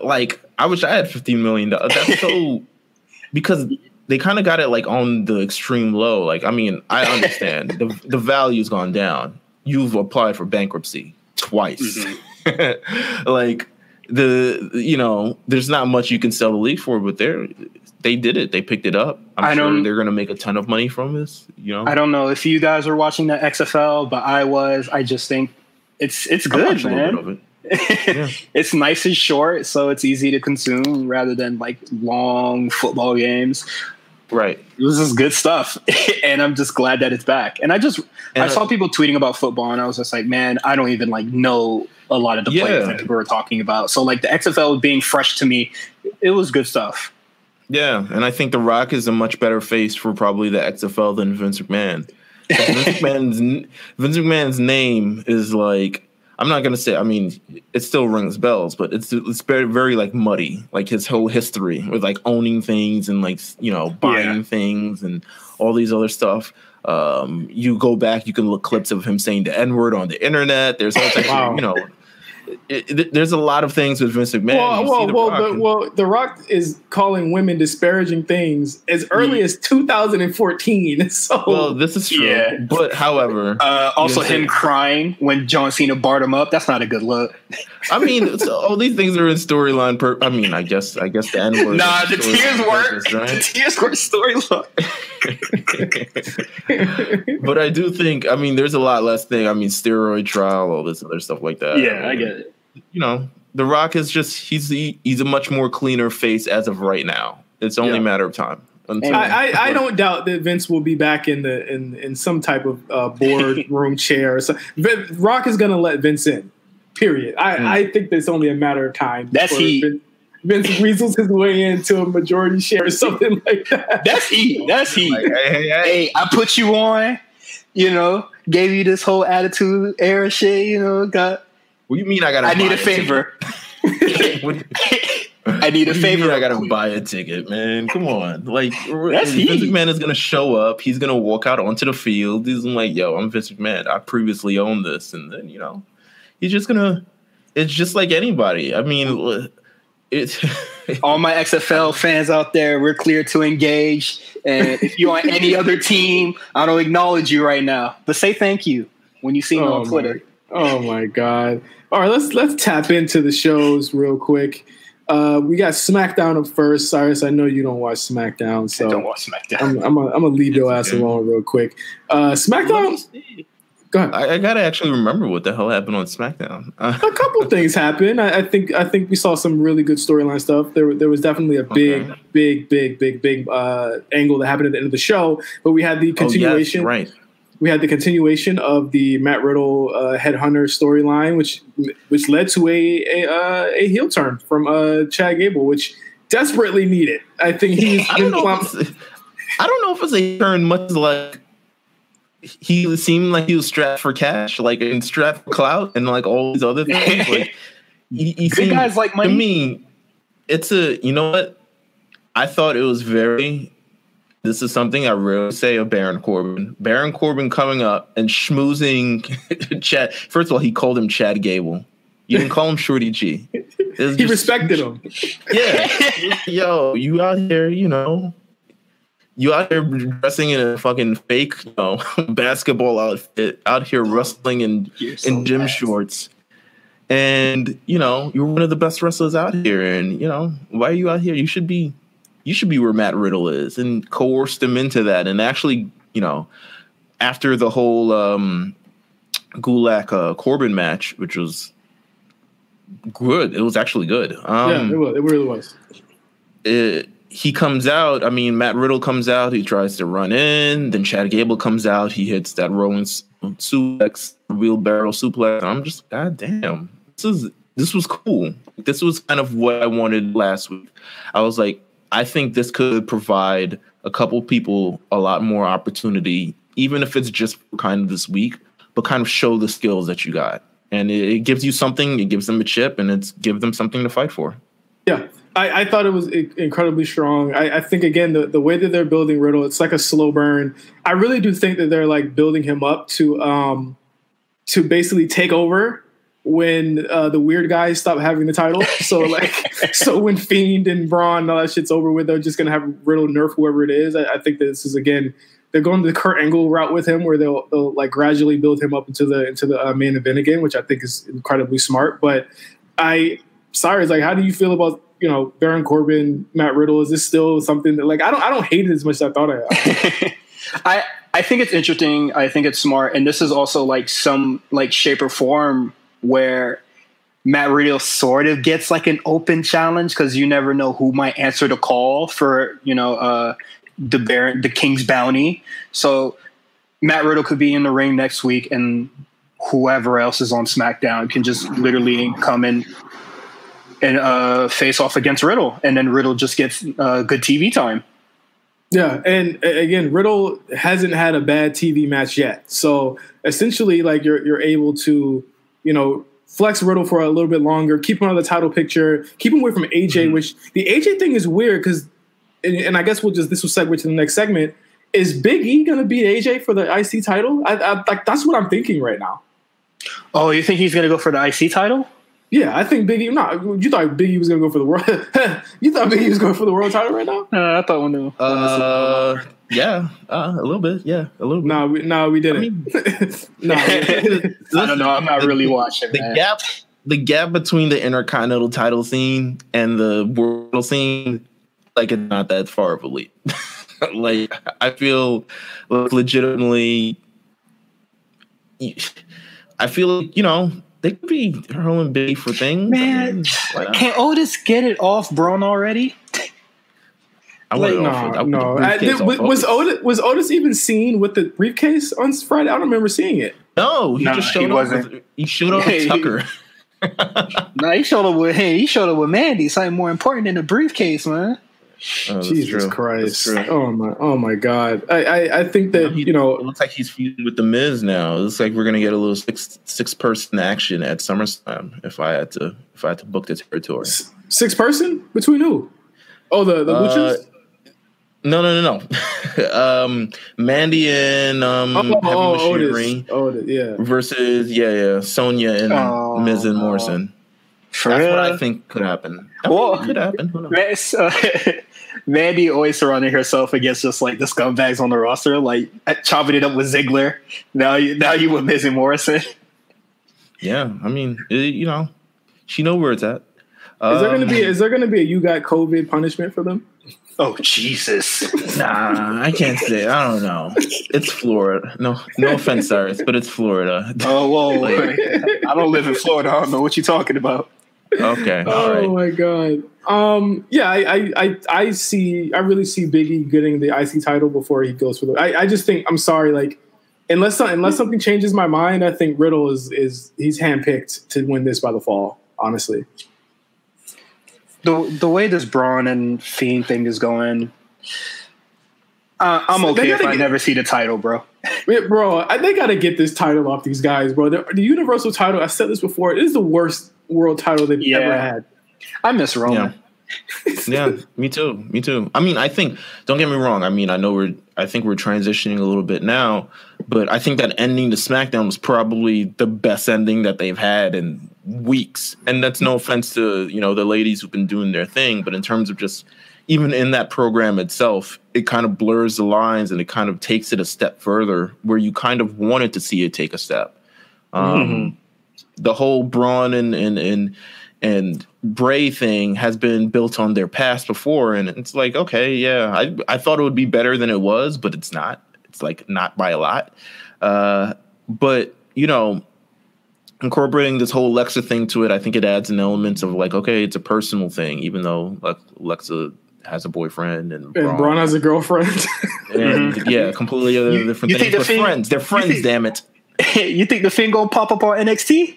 Like I wish I had fifteen million dollars. That's so because they kind of got it like on the extreme low. Like I mean, I understand the the value's gone down. You've applied for bankruptcy twice. Mm-hmm. like the you know, there's not much you can sell the league for, but they're they did it. They picked it up. I'm I sure they're gonna make a ton of money from this. You know, I don't know if you guys are watching the XFL, but I was. I just think it's it's good, watched a little bit man. of it. Yeah. it's nice and short, so it's easy to consume rather than like long football games. Right. This is good stuff, and I'm just glad that it's back. And I just And I I- saw people tweeting about football, and I was just like, man, I don't even like know a lot of the players that people were talking about. So like the XFL being fresh to me, it was good stuff. Yeah, and I think The Rock is a much better face for probably the XFL than Vince McMahon. Vince McMahon's Vince McMahon's name is like I'm not gonna say. I mean, it still rings bells, but it's it's very very like muddy. Like his whole history with like owning things and like you know buying Yeah. things and all these other stuff. Um, you go back, you can look clips of him saying the N word on the internet. There's all types Wow. of you know. It, it, there's a lot of things with Vince McMahon. Well, well, The well, Rock the, and- well, The Rock is calling women disparaging things as early Mm. as 2014. So, well, this is true. Yeah. But however, Uh, also, Yes, him sir. crying when John Cena barred him up. That's not a good look. I mean, so all these things are in storyline. Per- I mean, I guess, I guess the N word. Nah, is the storyline tears work. purpose, The tears work story look. but I do think, I mean, there's a lot less thing. I mean, steroid trial, all this other stuff like that. Yeah, I get it. You know, The Rock is just he's he, he's a much more cleaner face as of right now. It's only Yeah. a matter of time. Until, I, I, I don't doubt that Vince will be back in the in, in some type of uh, boardroom chair. So. Vin- Rock is going to let Vince in. Period. I, Mm. I think it's only a matter of time. That's before heat. Vince, Vince weasels his way into a majority share or something like that. That's heat. That's heat. Like, hey, hey, hey. hey, I put you on, you know, gave you this whole attitude era shit, you know, got What do you mean I gotta? I need a favor. ticket? What do you- I need a What do you favor. I gotta buy a ticket, man. Come on, like That's Vince heat. McMahon is gonna show up. He's gonna walk out onto the field. He's like, "Yo, I'm Vince McMahon. I previously owned this," and then you know, he's just gonna. It's just like anybody. I mean, it's All my XFL fans out there, we're clear to engage. And if you're on any other team, I don't acknowledge you right now. But say thank you when you see me on oh, my- Twitter. Oh my god! All right, let's let's tap into the shows real quick. Uh, we got SmackDown up first. Cyrus, I know you don't watch SmackDown, so I don't watch SmackDown. I'm I'm gonna I'm leave your ass alone real quick. Uh, SmackDown. Go ahead. I, I gotta actually remember what the hell happened on SmackDown. Uh, a couple things happened. I, I think I think we saw some really good storyline stuff. There there was definitely a big Okay. big big big big uh, angle that happened at the end of the show. But we had the oh, yes, continuation. right? We had the continuation of the Matt Riddle uh, headhunter storyline, which which led to a a, uh, a heel turn from uh, Chad Gable, which desperately needed. I think he's I don't know. If it's, I don't know if it's a turn much like he seemed like he was strapped for cash, like and strapped for clout, and like all these other things. Like he, he Good seemed, guys like to money. me. It's a you know what I thought it was very this is something I really say of Baron Corbin. Baron Corbin coming up and schmoozing Chad. First of all, he called him Chad Gable. You didn't call him Shorty G. He respected him. Yeah. Yo, you out here, you know, you out here dressing in a fucking fake, you know, basketball outfit, out here wrestling in in gym shorts. And, you know, you're one of the best wrestlers out here. And, you know, why are you out here? You should be you should be where Matt Riddle is and coerced him into that. And actually, you know, after the whole um Gulak uh, Corbin match, which was good, it was actually good. Um, yeah, it, was, it really was. It, he comes out. I mean, Matt Riddle comes out. He tries to run in. Then Chad Gable comes out. He hits that rolling suplex, wheelbarrow suplex. I'm just, god damn, this is this was cool. This was kind of what I wanted last week. I was like, I think this could provide a couple people a lot more opportunity, even if it's just kind of this week, but kind of show the skills that you got. And it, it gives you something, it gives them a chip, and it's give them something to fight for. Yeah, I, I, thought it was incredibly strong. I, I, think again the, the way that they're building Riddle, it's like a slow burn. I really do think that they're like building him up to um to basically take over when uh, the weird guys stop having the title. So like, so when Fiend and Braun and all that shit's over with, they're just gonna have Riddle nerf whoever it is. I, I think that this is again they're going the Kurt Angle route with him, where they'll, they'll like gradually build him up into the into the uh, main event again, which I think is incredibly smart. But I, sorry, it's like, how do you feel about you know Baron Corbin, Matt Riddle? Is this still something that like I don't I don't hate it as much as I thought I. I I think it's interesting. I think it's smart, and this is also like some like shape or form where Matt Riddle sort of gets like an open challenge because you never know who might answer the call for you know uh, the Baron, the King's bounty. So Matt Riddle could be in the ring next week, and whoever else is on SmackDown can just literally come in and uh, face off against Riddle, and then Riddle just gets uh, good TV time. Yeah, and again, Riddle hasn't had a bad TV match yet, so essentially, like you're you're able to you know, flex Riddle for a little bit longer, keep him on the title picture, keep him away from AJ, mm-hmm. which the AJ thing is weird because, and, and, I guess we'll just, this will segue to the next segment. Is Big E going to beat AJ for the IC title? I, I, like, that's what I'm thinking right now. Oh, you think he's going to go for the IC title? Yeah, I think Biggie. No, you thought Biggie was gonna go for the world. you thought Biggie was going for the world title right now? Uh, I thought one knew. Uh, yeah, uh, a little bit. Yeah, a little bit. No, we, no, we didn't. I mean, no, I don't know. I'm not the, really watching. The man. gap, the gap between the intercontinental title scene and the world scene, like it's not that far of a leap. like I feel like, legitimately. I feel like, you know they could be hurling big for things. Man, I mean, can Otis get it off Braun already? I like, no, no. I, did, was, was Otis was Otis even seen with the briefcase on Friday? I don't remember seeing it. No, he nah, just showed he up. With, he showed up with Tucker. no, he showed up with hey, he showed up with Mandy. Something more important than a briefcase, man. Oh, Jesus true. Christ! Oh my! Oh my God! I I, I think that you know, it looks like he's feuding with the Miz now. It looks like we're gonna get a little six six person action at SummerSlam. If I had to if I had to book the territory, six person between who? Oh, the the uh, Luchas. No, no, no, no. um, Mandy and um, oh, oh, Otis. Otis, yeah. Versus yeah, yeah, Sonya and oh, Miz and Morrison. That's real? what I think could happen. I well, could happen. Uh, Mandy always surrounding herself against just like the scumbags on the roster, like chopping it up with Ziggler. Now you now you with Miz and Morrison. Yeah, I mean, it, you know, she know where it's at. Is there gonna be um, is there gonna be a you got COVID punishment for them? Oh Jesus! Nah, I can't say. I don't know. It's Florida. No, no offense, Cyrus, but it's Florida. Oh whoa! like, I don't live in Florida. I don't know what you're talking about. Okay. oh right. my god. Um. Yeah. I, I. I. see. I really see Biggie getting the IC title before he goes for the. I. I just think. I'm sorry. Like, unless unless something changes my mind, I think Riddle is is he's handpicked to win this by the fall. Honestly the the way this Braun and Fiend thing is going, uh, I'm okay if I get, never see the title, bro. bro, they got to get this title off these guys, bro. The, the, Universal title, I said this before, it is the worst world title they've yeah. ever had. I miss Roman. yeah, me too. Me too. I mean, I think don't get me wrong. I mean, I know we're I think we're transitioning a little bit now, but I think that ending to SmackDown was probably the best ending that they've had in weeks. And that's no offense to, you know, the ladies who've been doing their thing, but in terms of just even in that program itself, it kind of blurs the lines and it kind of takes it a step further where you kind of wanted to see it take a step. Um, mm-hmm. The whole Braun and and and and Bray thing has been built on their past before, and it's like, okay, yeah, I I thought it would be better than it was, but it's not. It's like not by a lot. Uh, but you know, incorporating this whole Lexa thing to it, I think it adds an element of like, okay, it's a personal thing, even though like Lexa has a boyfriend and, and Braun, has a girlfriend. and mm-hmm. yeah, completely other you, different you things. They're friends. They're friends. Think, damn it. you think the thing gonna pop up on NXT?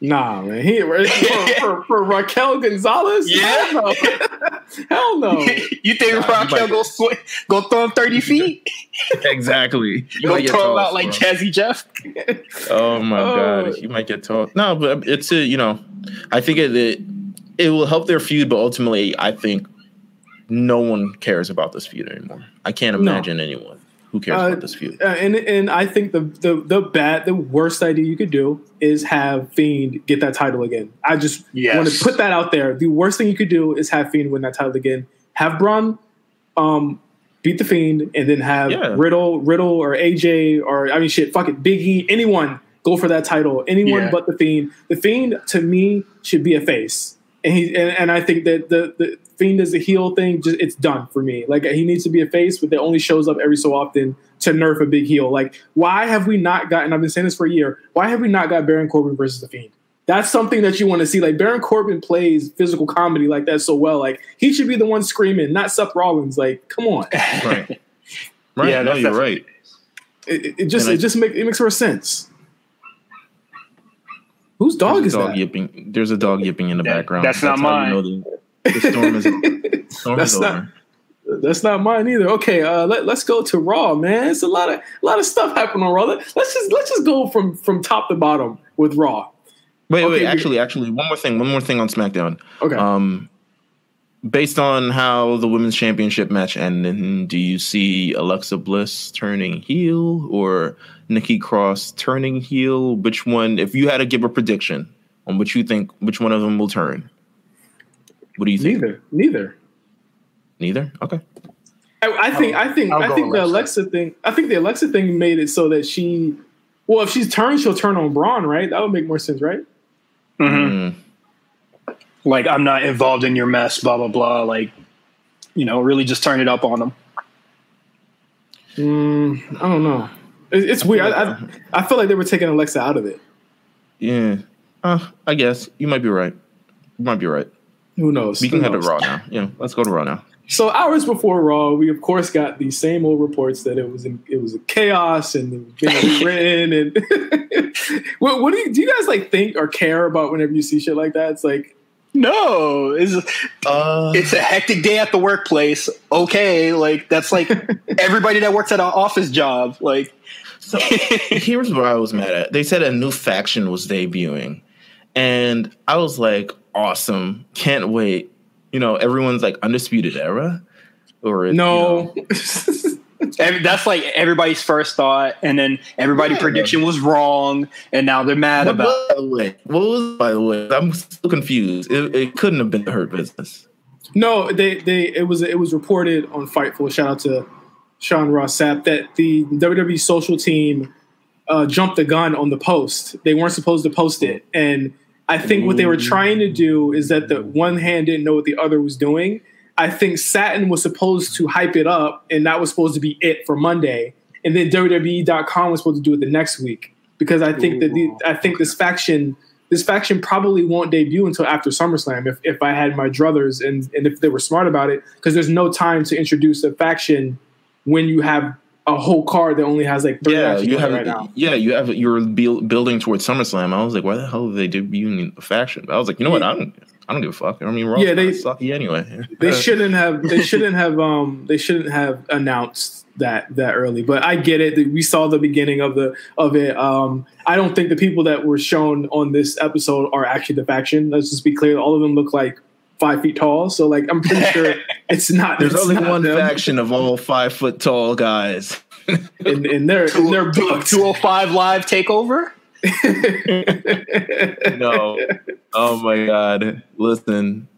Nah, man. He for, for, for Raquel Gonzalez? Yeah. Hell no. Hell no. you think nah, Raquel go sw- go throw him thirty feet? exactly. You go throw him out like Jazzy Jeff. oh my oh. god, you might get tossed. No, but it's a you know, I think it, it it will help their feud, but ultimately, I think no one cares about this feud anymore. I can't imagine no. anyone who cares uh, about this feud. Uh, and and I think the the the bad the worst idea you could do is have Fiend get that title again. I just yes. want to put that out there. The worst thing you could do is have Fiend win that title again. Have Braun um, beat the Fiend, and then have yeah. Riddle Riddle or AJ or I mean shit, fuck it, Big E, anyone go for that title. Anyone yeah. but the Fiend. The Fiend to me should be a face. And he and, and I think that the, the Fiend as a heel thing, just it's done for me. Like he needs to be a face, but that only shows up every so often to nerf a big heel. Like, why have we not gotten? I've been saying this for a year. Why have we not got Baron Corbin versus the Fiend? That's something that you want to see. Like Baron Corbin plays physical comedy like that so well. Like he should be the one screaming, not Seth Rollins. Like, come on. Right. Right. Yeah, no, you're right. It, it just it just makes it makes more sense. Whose dog is dog that? Yipping. There's a dog yipping in the that, background. That's, that's not mine. You know the, the storm is, storm that's is not, over. That's not mine either. Okay, uh, let, us go to Raw, man. It's a lot of a lot of stuff happening on Raw. Let's just let's just go from from top to bottom with Raw. Wait, okay, wait. Actually, actually, one more thing. One more thing on SmackDown. Okay. Um, based on how the women's championship match ended, do you see Alexa Bliss turning heel or Nikki Cross turning heel? Which one? If you had to give a prediction on which you think, which one of them will turn? What do you think? Neither. Neither. Neither. Okay. I, I think. I think. I think the Alexa thing. I think the Alexa thing made it so that she. Well, if she's turned, she'll turn on Braun, right? That would make more sense, right? Mm-hmm. Mm. Like I'm not involved in your mess, blah blah blah. Like, you know, really just turn it up on them. Mm, I don't know. It, it's I weird. Like, I, I, I feel like they were taking Alexa out of it. Yeah. Uh, I guess you might be right. You might be right. Who knows? We can Who head to Raw now. Yeah, let's go to Raw now. So hours before Raw, we of course got the same old reports that it was in, it was a chaos and written and what, what do you do you guys like think or care about whenever you see shit like that? It's like no, it's uh, it's a hectic day at the workplace. Okay, like that's like everybody that works at an office job. Like, so here's where I was mad at. They said a new faction was debuting, and I was like, awesome. Can't wait. You know, everyone's like undisputed era, or no. You know, that's like everybody's first thought, and then everybody's yeah, prediction was wrong, and now they're mad what, about. By the way, what was by the way? I'm still confused. It, it couldn't have been the Hurt Business. No, they they it was it was reported on Fightful. Shout out to Sean Ross Sapp that the WWE social team uh, jumped the gun on the post. They weren't supposed to post it, and I think what they were trying to do is that the one hand didn't know what the other was doing. I think Satin was supposed to hype it up, and that was supposed to be it for Monday. And then WWE.com was supposed to do it the next week because I think that the, I think this faction this faction probably won't debut until after SummerSlam if, if I had my druthers and, and if they were smart about it because there's no time to introduce a faction when you have a whole card that only has like three yeah, you have right now. Yeah, you have you're building towards SummerSlam. I was like, why the hell are they debuting a faction? I was like, you know what? I don't I don't give a fuck. I mean, Raw yeah, they sucky anyway. they shouldn't have. They shouldn't have. Um, they shouldn't have announced that that early. But I get it. We saw the beginning of the of it. Um, I don't think the people that were shown on this episode are actually the faction. Let's just be clear. All of them look like five feet tall. So like I'm pretty sure it's not. There's it's only not one them. faction of all five foot tall guys. and, and they're and they're booked. 205 live takeover. No. Oh my god. Listen.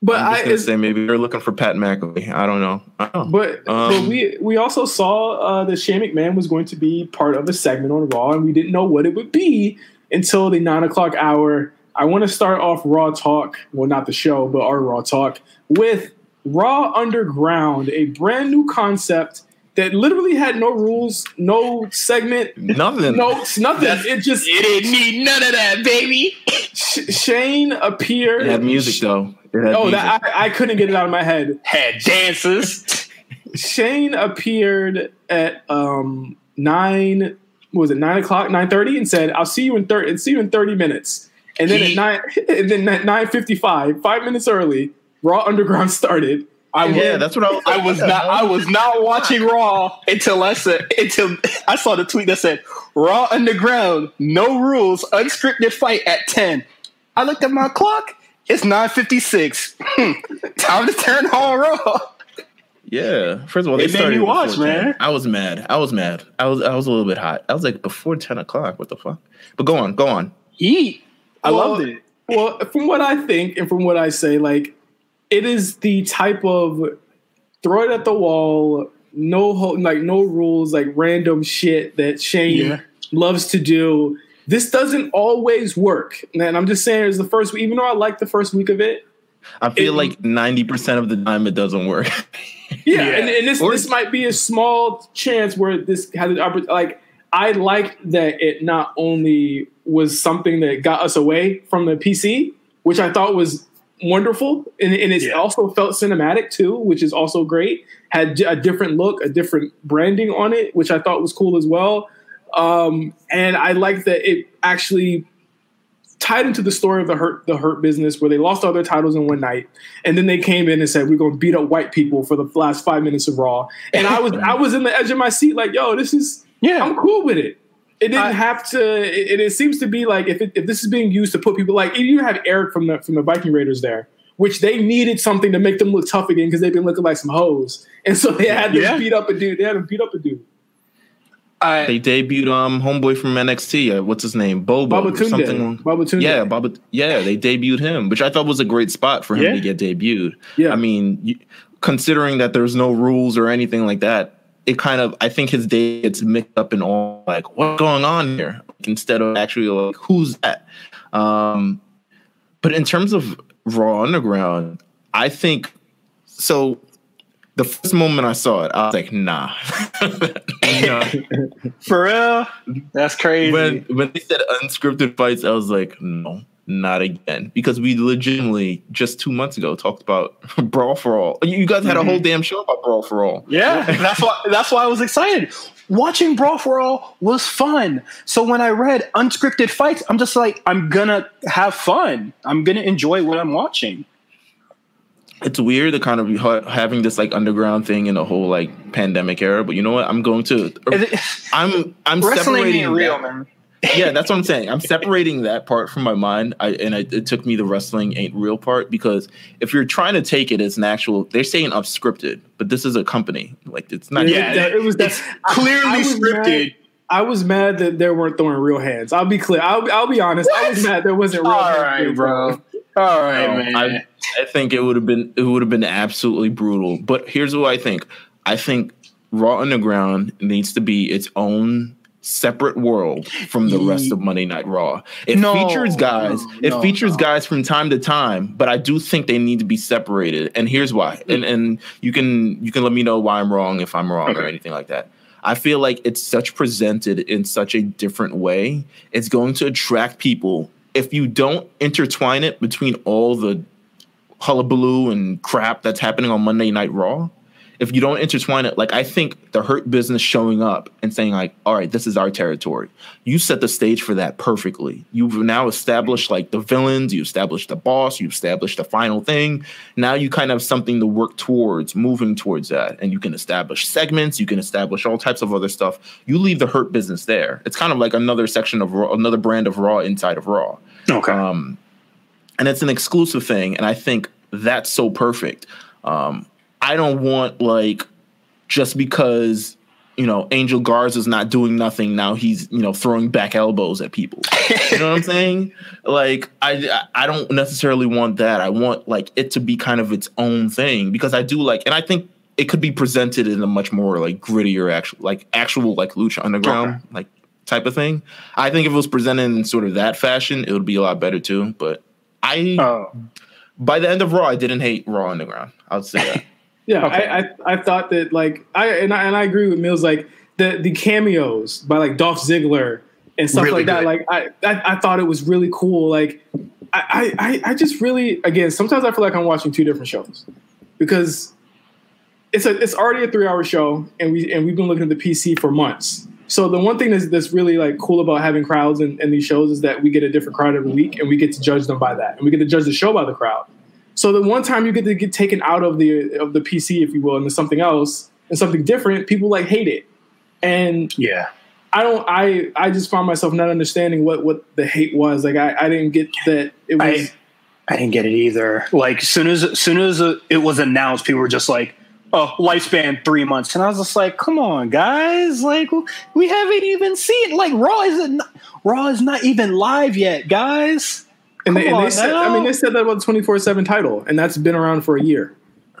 But I'm I say maybe they're looking for Pat McAfee. I don't know. I don't know. but, but Um, we we also saw uh, that Shane McMahon was going to be part of a segment on Raw, and we didn't know what it would be until the nine o'clock hour. I want to start off Raw talk, well, not the show, but our Raw talk with Raw Underground, a brand new concept that literally had no rules, no segment, Nothing. notes, nothing. It just You didn't need none of that, baby. Sh- Shane appeared. It had music though. It had Oh, music. that, I, I couldn't get it out of my head. Had dances. Shane appeared at um nine. what was it nine o'clock, nine thirty, and said, "I'll see you in thirty. See you in thirty minutes." And then He- at nine, and then at nine fifty five, five minutes early, Raw Underground started. I And was, yeah, that's what I was. I was not. I was not watching Raw until I said until I saw the tweet that said Raw Underground, no rules, unscripted fight at ten. I looked at my clock. It's nine fifty six. Hmm. Time to turn on Raw. Yeah. First of all, they It made me watch, 10. man. I was mad. I was mad. I was. I was a little bit hot. I was like before ten o'clock. What the fuck? But go on. Go on. Eat. I Well, loved it. Well, from what I think and from what I say, like it is the type of throw it at the wall, no ho- like no rules, like random shit that Shane Yeah. loves to do. This doesn't always work, and I'm just saying, it's the first. Even though I like the first week of it, I feel It- like ninety percent of the time it doesn't work. yeah, Yeah. and, and this Or- this might be a small chance where this has an oppor- like I like that it not only was something that got us away from the PC, which I thought was wonderful, and, and it Yeah. also felt cinematic too, which is also great. Had a different look, a different branding on it, which I thought was cool as well. Um, and I like that it actually tied into the story of the hurt the hurt business where they lost all their titles in one night and then they came in and said we're going to beat up white people for the last five minutes of raw and i was i was in the edge of my seat like yo this is Yeah. i'm cool with it it didn't I- have to it, it seems to be like if, it, if this is being used to put people like you have eric from the from the viking raiders there which they needed something to make them look tough again because they've been looking like some hoes and so they had to Yeah. beat up a dude they had to beat up a dude I, They debuted um homeboy from NXT. Uh, what's his name? Bobo. Baba or Tunde. something. Babatunde. Yeah, Baba. Yeah, they debuted him, which I thought was a great spot for him Yeah. to get debuted. Yeah. I mean, you, considering that there's no rules or anything like that, it kind of I think his day gets mixed up in all like what's going on here instead of actually like who's that. Um, but in terms of Raw Underground, I think so. The first moment I saw it, I was like, nah. Nah. for real, that's crazy. when when they said unscripted fights, I was like, no, not again. Because we legitimately just two months ago talked about Brawl for All. You guys had a whole mm-hmm. damn show about Brawl for All. Yeah, that's why that's why I was excited. Watching Brawl for All was fun. So when I read unscripted fights, I'm just like, I'm gonna have fun. I'm gonna enjoy what I'm watching. It's weird to kind of be having this like underground thing in the whole like pandemic era. But you know what? I'm going to. I'm I'm Wrestling separating real, that- man. Yeah, that's what I'm saying. I'm separating that part from my mind, I, and I, it took me the wrestling ain't real part because if you're trying to take it as an actual, they're saying unscripted, but this is a company. Like it's not. Yeah, it, it was I- clearly I was scripted. mad- I was mad that they weren't throwing real hands. I'll be clear. I'll, I'll be honest. I was mad there wasn't real All right, being bro. All right, No, man. I, I think it would have been it would have been absolutely brutal. But here's what I think. I think Raw Underground needs to be its own separate world from the rest of Monday Night Raw. It No, features guys. no, it no, features guys from time to time, but I do think they need to be separated. And here's why. Hmm. And and you can you can let me know why I'm wrong if I'm wrong or anything like that. I feel like it's such presented in such a different way. It's going to attract people if you don't intertwine it between all the hullabaloo and crap that's happening on Monday Night Raw, if you don't intertwine it, like I think the Hurt Business showing up and saying like, "All right, this is our territory," you set the stage for that perfectly. You've now established like the villains, you established the boss, you established the final thing. Now you kind of have something to work towards, moving towards that, and you can establish segments, you can establish all types of other stuff. You leave the Hurt Business there. It's kind of like another section of Raw, another brand of Raw inside of Raw okay. um, and it's an exclusive thing. And I think that's so perfect. Um, I don't want like just because you know Angel Garza's not doing nothing now he's you know throwing back elbows at people. you know what I'm saying? Like I I don't necessarily want that. I want like it to be kind of its own thing because I do like and I think it could be presented in a much more like grittier actual like actual like lucha underground okay. like type of thing. I think if it was presented in sort of that fashion, it would be a lot better too. But I oh. by the end of Raw, I didn't hate Raw Underground. I'll say that. yeah, okay. I, I, I thought that like I and I and I agree with Meelz like the the cameos by like Dolph Ziggler and stuff really like that. Like I, I, I thought it was really cool. Like I, I I just really again sometimes I feel like I'm watching two different shows because it's a it's already a three hour show and we and we've been looking at the PC for months. So the one thing that's, that's really like cool about having crowds in, in these shows is that we get a different crowd every week and we get to judge them by that and we get to judge the show by the crowd. So the one time you get to get taken out of the of the PC, if you will, into something else and something different, people like hate it. And yeah, I don't. I I just found myself not understanding what what the hate was. Like I I didn't get that it was. I, I didn't get it either. Like soon as soon as it was announced, people were just like, oh, lifespan three months, and I was just like, come on, guys, like we haven't even seen like Raw isn't Raw is not even live yet, guys. And they, and they said, I mean, they said that about the twenty four seven title, and that's been around for a year.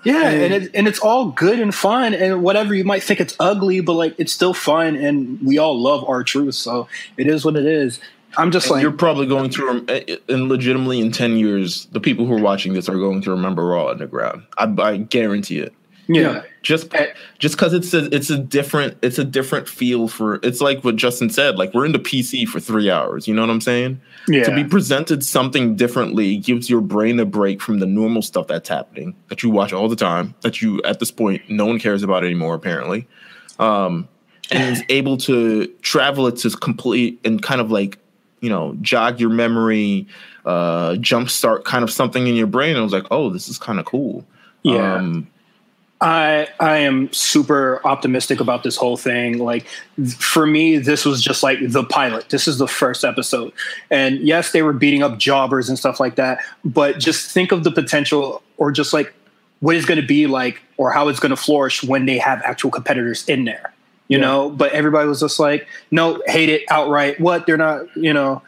Yeah, and, and, it, and it's all good and fun, and whatever you might think it's ugly, but like it's still fun, and we all love our truth, so it is what it is. I'm just and like you're probably going to, eh, eh, and legitimately in ten years, the people who are watching this are going to remember Raw Underground. I, I guarantee it. Yeah. Just just because it's a it's a different it's a different feel for it's like what Justin said. Like we're in the PC for three hours. You know what I'm saying? Yeah. To be presented something differently gives your brain a break from the normal stuff that's happening that you watch all the time. That you at this point no one cares about anymore apparently. Um, and is able to travel it to complete and kind of like you know jog your memory, uh, jumpstart kind of something in your brain. And I was like, oh, this is kind of cool. Yeah. Um, I I am super optimistic about this whole thing. Like for me, this was just like the pilot. This is the first episode. And yes, they were beating up jobbers and stuff like that, but just think of the potential or just like what is going to be like or how it's going to flourish when they have actual competitors in there. You yeah. know, but everybody was just like, no, hate it outright. What? They're not, you know,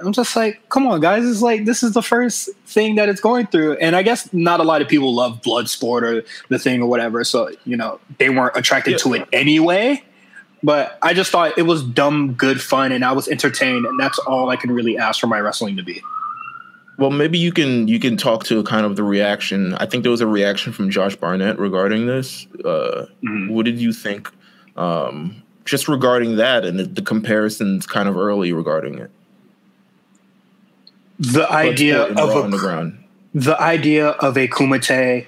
I'm just like, come on, guys. It's like this is the first thing that it's going through, and I guess not a lot of people love Bloodsport or the thing or whatever, so you know they weren't attracted yeah. to it anyway. But I just thought it was dumb, good fun, and I was entertained, and that's all I can really ask for my wrestling to be. Well, maybe you can you can talk to kind of the reaction. I think there was a reaction from Josh Barnett regarding this. Uh, mm-hmm. What did you think, um, just regarding that and the, the comparisons, kind of early regarding it? The idea of a, underground. the idea of a kumite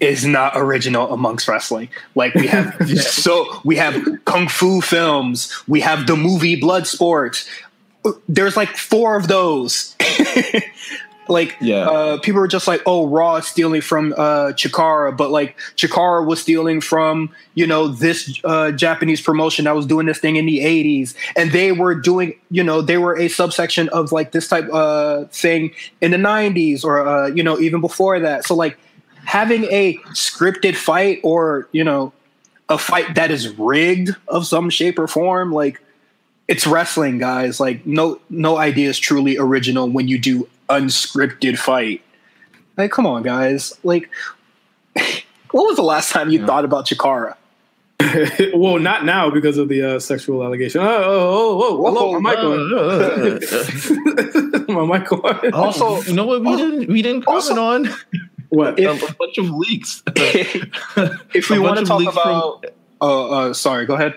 is not original amongst wrestling. Like we have so we have kung fu films, we have the movie Bloodsport. There's like four of those. Like, yeah. uh, people were just like, "Oh, Raw is stealing from uh, Chikara," but like Chikara was stealing from you know this uh, Japanese promotion that was doing this thing in the '80s, and they were doing you know they were a subsection of like this type uh thing in the '90s or uh, you know even before that. So like having a scripted fight or you know a fight that is rigged of some shape or form, like it's wrestling, guys. Like no no idea is truly original when you do unscripted fight. Like, come on, guys. Like, what was the last time you yeah. thought about Chikara? well, not now because of the uh, sexual allegation. Oh, oh, oh, oh hello, my mic on. my mic on. Also, you know what? We didn't we didn't comment also, on what if, a bunch of leaks. if we want to talk about, from, uh, uh, sorry, go ahead.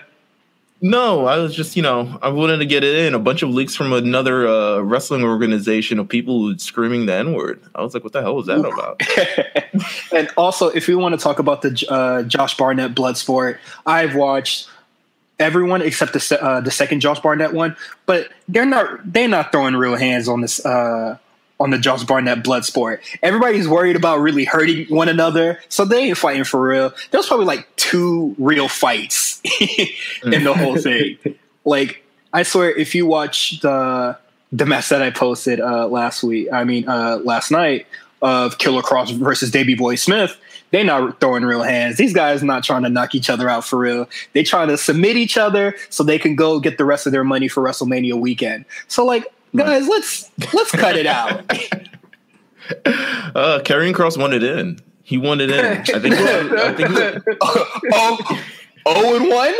No, I was just, you know, I wanted to get it in. A bunch of leaks from another uh, wrestling organization of people screaming the N word. I was like, what the hell was that about? and also, if we want to talk about the uh, Josh Barnett Bloodsport, I've watched everyone except the uh, the second Josh Barnett one, but they're not they're not throwing real hands on this uh, on the Josh Barnett blood sport. Everybody's worried about really hurting one another, so they ain't fighting for real. There's probably like two real fights in the whole thing. Like I swear, if you watch the the mess that I posted uh, last week, I mean uh, last night, of Killer Kross versus Davey Boy Smith, they not throwing real hands. These guys not trying to knock each other out for real. They trying to submit each other so they can go get the rest of their money for WrestleMania weekend. So like, guys, let's let's cut it out. Uh, Karrion Kross won it in. He won it in. I think. I think oh, oh and one.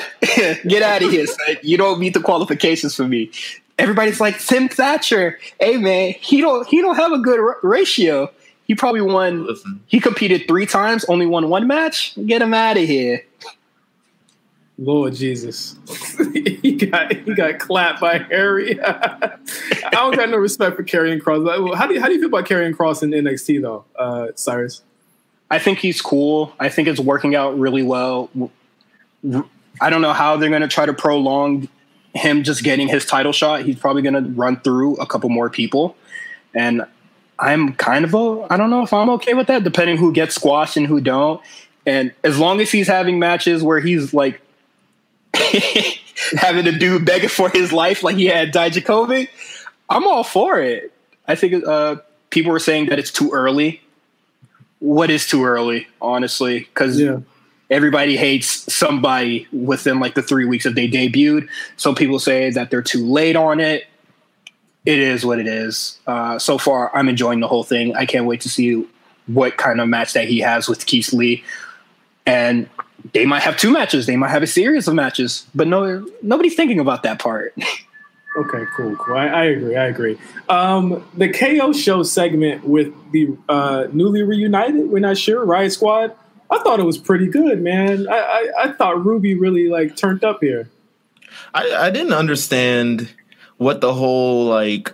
get out of here, son. You don't meet the qualifications for me. Everybody's like Tim Thatcher. Hey man, he don't he don't have a good r- ratio. He probably won. Listen. He competed three times, only won one match. Get him out of here. Lord Jesus, he got he got clapped by Harry. I don't got no respect for Karrion Kross. How do you, how do you feel about Karrion Kross in NXT though, uh, Cyrus? I think he's cool. I think it's working out really well. I don't know how they're going to try to prolong him just getting his title shot. He's probably going to run through a couple more people. And I'm kind of, a, I don't know if I'm okay with that, depending who gets squashed and who don't. And as long as he's having matches where he's like having a dude begging for his life like he had Dijakovic, I'm all for it. I think uh, people were saying that it's too early. What is too early, honestly? Because Yeah. everybody hates somebody within like the three weeks that they debuted. Some people say that they're too late on it. It is what it is. Uh, so far, I'm enjoying the whole thing. I can't wait to see what kind of match that he has with Keith Lee. And they might have two matches. They might have a series of matches, but no, nobody's thinking about that part. Okay, cool, cool. I, I agree. I agree. Um, the KO show segment with the uh, newly reunited, we're not sure, Riot Squad. I thought it was pretty good, man. I, I, I thought Ruby really like turned up here. I, I didn't understand what the whole like.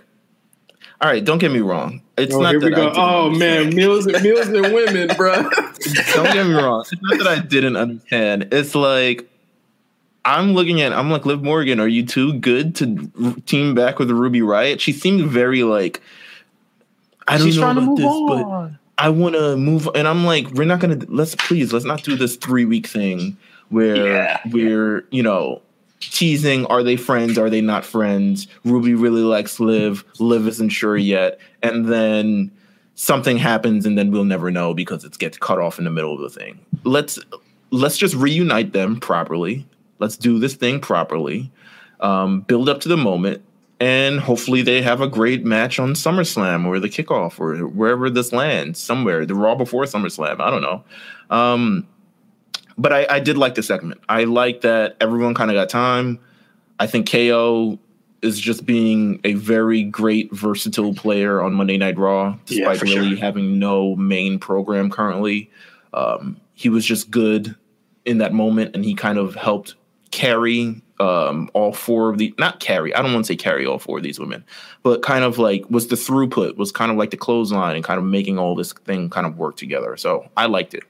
All right, don't get me wrong. It's Oh, not here that I go. didn't Oh man, understand. Meelz, Meelz and women, bro. don't get me wrong. It's not that I didn't understand. It's like I'm looking at. I'm like, Liv Morgan, are you too good to team back with Ruby Riot? She seemed very like. I don't She's know about this, on. but I want to move. And I'm like, we're not gonna. Let's please, let's not do this three week thing where Yeah. we're you know teasing. Are they friends? Are they not friends? Ruby really likes Liv. Liv isn't sure yet, and then something happens and then we'll never know because it gets cut off in the middle of the thing. Let's let's just reunite them properly. Let's do this thing properly. Um, build up to the moment, and hopefully they have a great match on SummerSlam or the kickoff or wherever this lands. Somewhere the Raw before SummerSlam. I don't know. Um, but I, I did like the segment. I like that everyone kind of got time. I think KO is just being a very great versatile player on Monday Night Raw, despite for really sure. having no main program currently. Um, he was just good in that moment, and he kind of helped carry um, all four of the not carry. I don't want to say carry all four of these women, but kind of like was the throughput was kind of like the clothesline and kind of making all this thing kind of work together. So I liked it.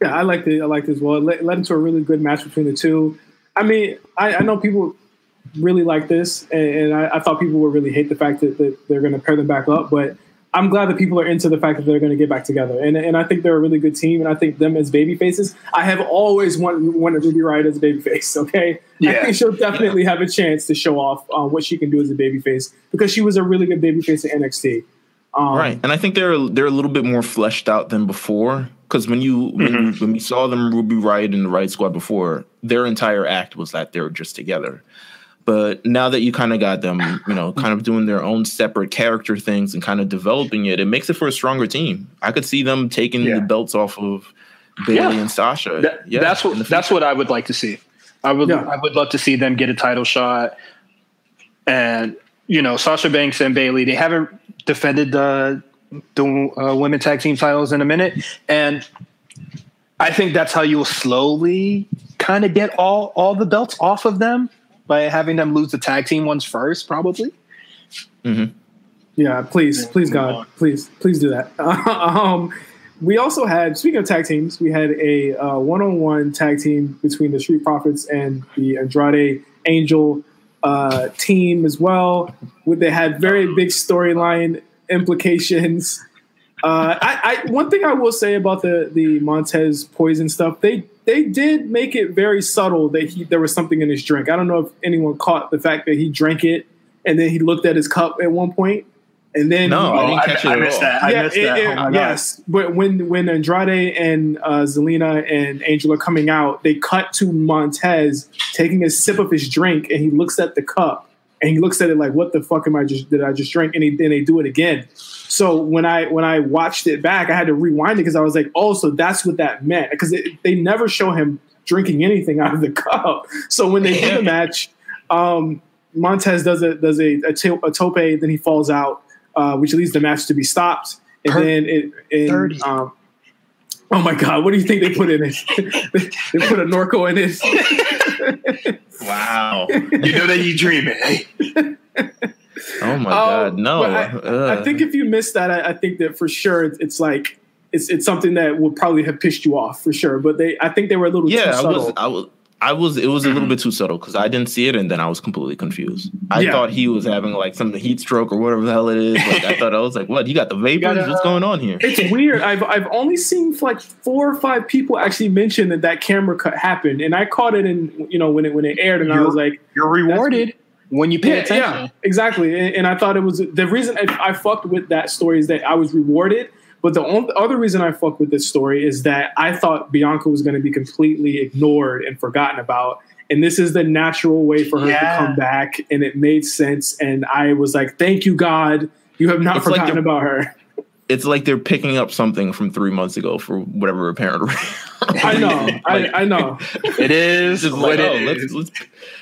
Yeah, I liked it. I liked it as well. It led, led into a really good match between the two. I mean, I, I know people really like this, and, and I, I thought people would really hate the fact that, that they're going to pair them back up. But I'm glad that people are into the fact that they're going to get back together, and and I think they're a really good team. And I think them as baby faces, I have always wanted, wanted Ruby Riot as a baby face. Okay, Yeah. I think she'll definitely have a chance to show off uh, what she can do as a baby face because she was a really good baby face in NXT. Um, right and i think they're they're a little bit more fleshed out than before because when you when, mm-hmm. you- when we saw them ruby riot and the riot squad before their entire act was that they were just together but now that you kind of got them you know kind of doing their own separate character things and kind of developing it it makes it for a stronger team i could see them taking Yeah. the belts off of bayley Yeah. and sasha That- yeah that's what that's what I would like to see. I would Yeah. I would love to see them get a title shot. And you know, Sasha Banks and Bayley, they haven't defended the the uh, women tag team titles in a minute, and I think that's how you will slowly kind of get all all the belts off of them by having them lose the tag team ones first, probably. Yeah, please, please, God, please, please do that. um, we also had, speaking of tag teams, we had a uh, one-on-one tag team between the Street Profits and the Andrade Angel uh, team as well. Where they had very big storyline implications. Uh, I, I one thing I will say about the the Montez poison stuff, they they did make it very subtle that he there was something in his drink. I don't know if anyone caught the fact that he drank it and then he looked at his cup at one point And then No, I Oh, didn't I, catch it I at missed all. that. I missed it- that. it- oh yes. But when when Andrade and uh, Zelina and Angel are coming out, they cut to Montez taking a sip of his drink, and he looks at the cup and he looks at it like, "What the fuck am I just did I just drink?" And he, then they do it again. So when I when I watched it back, I had to rewind it because I was like, "Oh, so that's what that meant." Because they never show him drinking anything out of the cup. So when they do the match, um, Montez does a does a, a, to- a tope, then he falls out, uh, which leads the match to be stopped. And Per- then it, in, 30. um, oh my god, what do you think they put in it? they put a Norco in it. Wow. You know that you dream it. Hey, Oh my Um, god, no. I, I think if you missed that, I, I think that for sure it's, it's like it's it's something that would probably have pissed you off for sure. But they, I think they were a little too yeah, I subtle. was, I was, I was. It was a little mm-hmm. bit too subtle because I didn't see it, and then I was completely confused. I Yeah. thought he was having like some heat stroke or whatever the hell it is. Like I thought I was like, what? You got the vapors? gotta, What's uh, going on here? it's weird. I've I've only seen like four or five people actually mention that that camera cut happened, and I caught it in you know when it when it aired, and I You're- was like, you're rewarded when you pay yeah, attention. yeah, exactly. And, and I thought it was the reason I, I fucked with that story is that I was rewarded. But the only other reason I fucked with this story is that I thought Bianca was going to be completely ignored and forgotten about. And this is the natural way for her Yeah. to come back. And it made sense. And I was like, thank you, God. You have not It's like forgotten the- about her. It's like they're picking up something from three months ago for whatever apparent reason. I know. Like, I, I know. It is Just what like, oh, it let's let's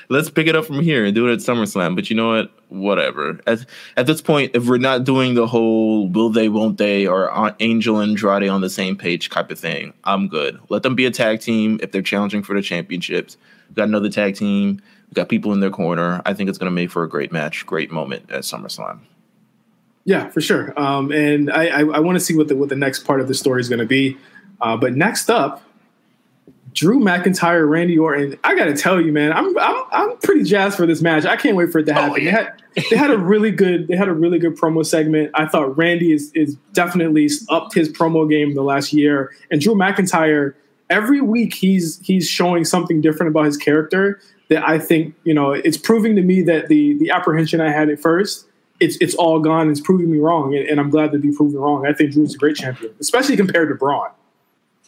let's pick it up from here and do it at SummerSlam. But you know what? Whatever. At at this point, if we're not doing the whole will they, won't they, or Angel and Andrade on the same page type of thing, I'm good. Let them be a tag team if they're challenging for the championships. We got another tag team. We got people in their corner. I think it's going to make for a great match, great moment at SummerSlam. Yeah, for sure. Um, and I, I, I want to see what the what the next part of the story is going to be. Uh, but next up, Drew McIntyre, Randy Orton. I got to tell you, man, I'm I'm I'm pretty jazzed for this match. I can't wait for it to happen. yeah. They had they had a really good they had a really good promo segment. I thought Randy is is definitely upped his promo game the last year, and Drew McIntyre. Every week he's he's showing something different about his character that I think you know it's proving to me that the the apprehension I had at first it's it's all gone. It's proving me wrong, and, and I'm glad to be proven wrong. I think Drew's a great champion, especially compared to Braun.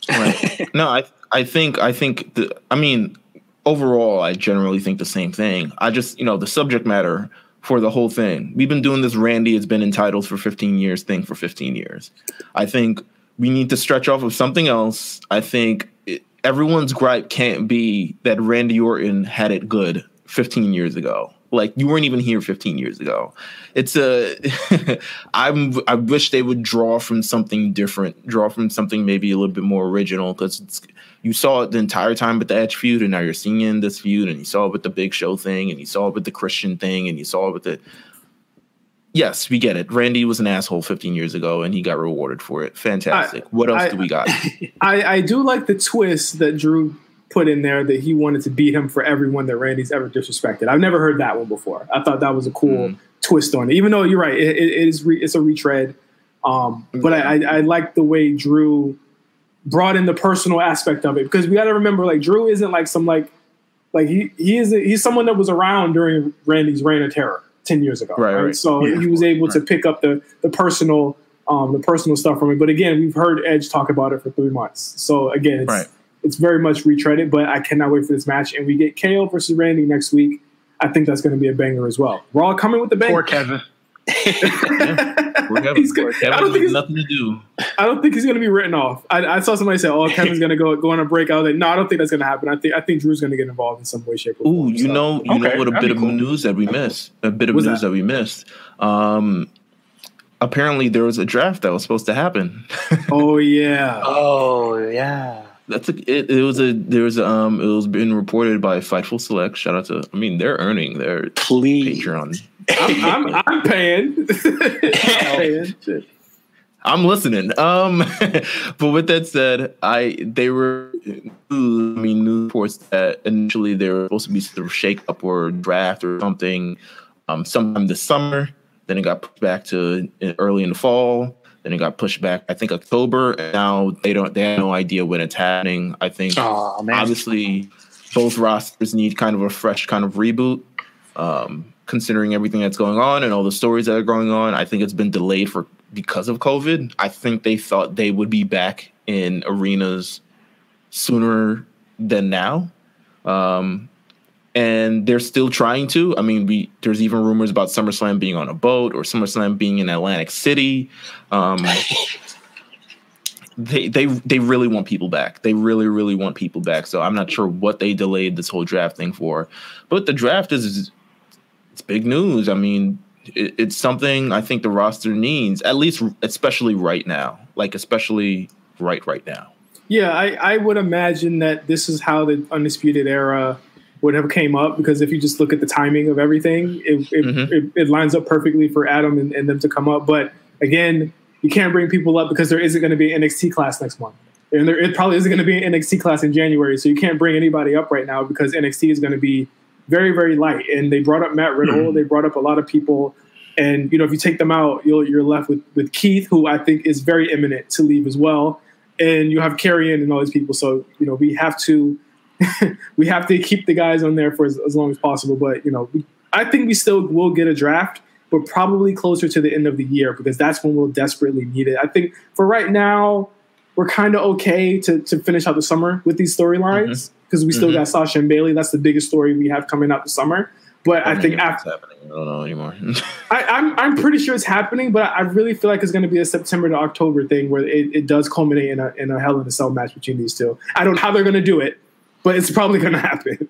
Right. no, I I think I think the I mean overall I generally think the same thing. I just you know the subject matter for the whole thing. We've been doing this Randy has been in titles for 15 years thing for 15 years. I think we need to stretch off of something else. I think it, everyone's gripe can't be that Randy Orton had it good 15 years ago. Like you weren't even here 15 years ago. It's a I'm I wish they would draw from something different, draw from something maybe a little bit more original because you saw it the entire time with the Edge feud, and now you're seeing it in this feud, and you saw it with the Big Show thing, and you saw it with the Christian thing, and you saw it with the. Yes, we get it. Randy was an asshole 15 years ago, and he got rewarded for it. Fantastic. what else I- do we got? I, I do like the twist that Drew put in there that he wanted to beat him for everyone that Randy's ever disrespected. I've never heard that one before. I thought that was a cool Mm. twist on it. Even though you're right, it, it it is re, it's a retread. Um, but I, I, I like the way Drew brought in the personal aspect of it because we got to remember, like Drew isn't like some like like he he is he's someone that was around during Randy's reign of terror ten years ago. Right, right. So Yeah, he was able to pick up the the personal um, the personal stuff from it. But again, we've heard Edge talk about it for three months. So again, it's Right. It's very much retreaded. But I cannot wait for this match, and we get KO versus Randy next week. I think that's going to be a banger as well. Raw coming with the Poor bang. Kevin. We're Kevin. He's good. Kevin I don't think has he's- nothing to do. I don't think he's going to be written off. I, I saw somebody say, "Oh, Kevin's going to go go on a break." I was like, "No, I don't think that's going to happen. I think I think Drew's going to get involved in some way, shape, or form." Ooh, you So- know, you Okay, know what a that'd bit of cool. news that we missed. A bit of What's news that? that? we missed. Um, apparently, there was a draft that was supposed to happen. Oh yeah. Oh yeah. That's a, it, it was a there was a, um it was been reported by Fightful Select. Shout out to I mean they're earning their Please. Patreon. I'm, I'm, I'm paying. I'm paying. I'm listening. Um, but with that said, I they were I mean news reports that initially there were supposed to be sort of shake up or draft or something, um, sometime this summer. Then it got pushed back to early in the fall. Then it got pushed back, I think October. And now they don't they have no idea when it's happening. I think Oh obviously both rosters need kind of a fresh kind of reboot. Um, considering everything that's going on and all the stories that are going on. I think it's been delayed for because of COVID. I think they thought they would be back in arenas sooner than now. Um, and they're still trying to. I mean, we there's even rumors about SummerSlam being on a boat or SummerSlam being in Atlantic City. Um, they they they really want people back. They really really want people back. So I'm not sure what they delayed this whole draft thing for, but the draft is it's big news. I mean, it, it's something I think the roster needs at least, especially right now. Like especially right right now. Yeah, I, I would imagine that this is how the undisputed era would have came up because if you just look at the timing of everything, it it, mm-hmm. it, it lines up perfectly for Adam and, and them to come up. But again, you can't bring people up because there isn't going to be an NXT class next month. And there it probably isn't going to be an NXT class in January. So you can't bring anybody up right now because NXT is going to be very, very light. And they brought up Matt Riddle. Mm-hmm. They brought up a lot of people. And, you know, if you take them out, you are left with, with Keith, who I think is very imminent to leave as well. And you have Karrion and all these people. So, you know, we have to we have to keep the guys on there for as, as long as possible. But, you know, we, I think we still will get a draft but probably closer to the end of the year because that's when we'll desperately need it. I think for right now, we're kind of okay to, to finish out the summer with these storylines because mm-hmm. we still mm-hmm. got Sasha and Bayley. That's the biggest story we have coming out the summer. But I, I think after happening, I don't know anymore. I, am I'm, I'm pretty sure it's happening, but I really feel like it's going to be a September to October thing where it, it does culminate in a in a Hell in a Cell match between these two. I don't know how they're going to do it, but it's probably to happen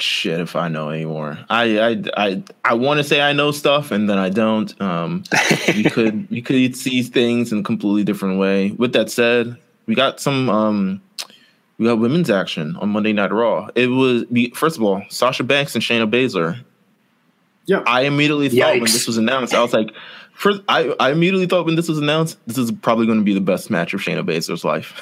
shit if I know anymore. I I I, I want to say I know stuff and then I don't. Um, we could you could see things in a completely different way. With that said, we got some um, we got women's action on Monday Night Raw. It was first of all Sasha Banks and Shayna Baszler. Yeah, I immediately thought Yikes. when this was announced, I was like, First, I, I immediately thought when this was announced, this is probably going to be the best match of Shayna Baszler's life.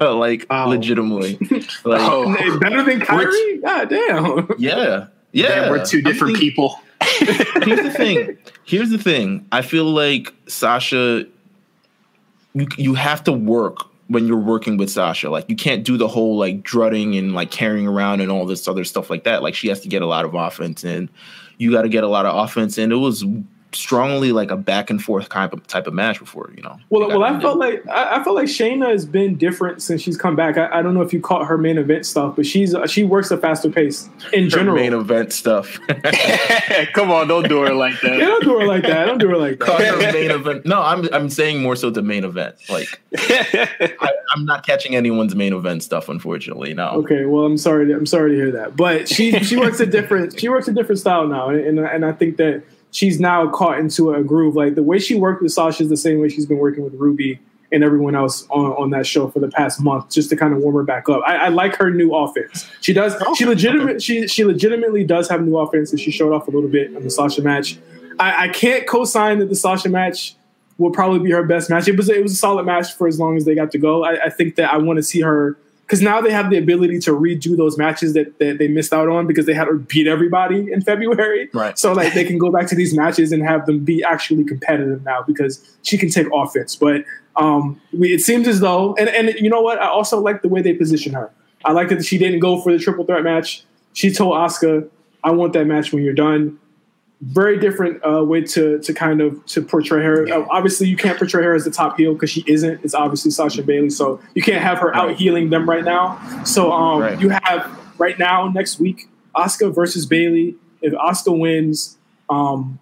like, wow. legitimately. Like, oh. oh. Better than Kairi? God damn. Yeah. Yeah. Damn, we're two different people. here's the thing. Here's the thing. I feel like Sasha, you, you have to work when you're working with Sasha. Like, you can't do the whole like drutting and like carrying around and all this other stuff like that. Like, she has to get a lot of offense and you got to get a lot of offense. And it was strongly like a back and forth kind of type of match before, you know. Well, well, I felt like I, I, felt like Shayna has been different since she's come back. I, I, don't know if you caught her main event stuff, but she's uh, she works a faster pace in her general. Main event stuff. Come on, don't do her like that. yeah, don't do her like that. Don't do her like that. main event. No, I'm I'm saying more so the main event. Like I, am not catching anyone's main event stuff, unfortunately. No. Okay, well, I'm sorry. To, I'm sorry to hear that, but she she works a different she works a different style now, and and, and I think that she's now caught into a groove. Like the way she worked with Sasha is the same way she's been working with Ruby and everyone else on, on that show for the past month, just to kind of warm her back up. I, I like her new offense. She does. Oh, she legitimate. She she legitimately does have new offense, and she showed off a little bit in the Sasha match. I, I can't co-sign that the Sasha match will probably be her best match. It was it was a solid match for as long as they got to go. I, I think that I want to see her because now they have the ability to redo those matches that, that they missed out on because they had to beat everybody in February. Right. So like they can go back to these matches and have them be actually competitive now because she can take offense. But um, we, it seems as though, and and you know what? I also like the way they position her. I like that she didn't go for the triple threat match. She told Asuka, "I want that match when you're done." Very different uh, way to to kind of to portray her. Uh, obviously, you can't portray her as the top heel because she isn't. It's obviously Sasha Bayley, so you can't have her out healing them right now. So um, right. you have right now next week Asuka versus Bayley. If Asuka wins, um,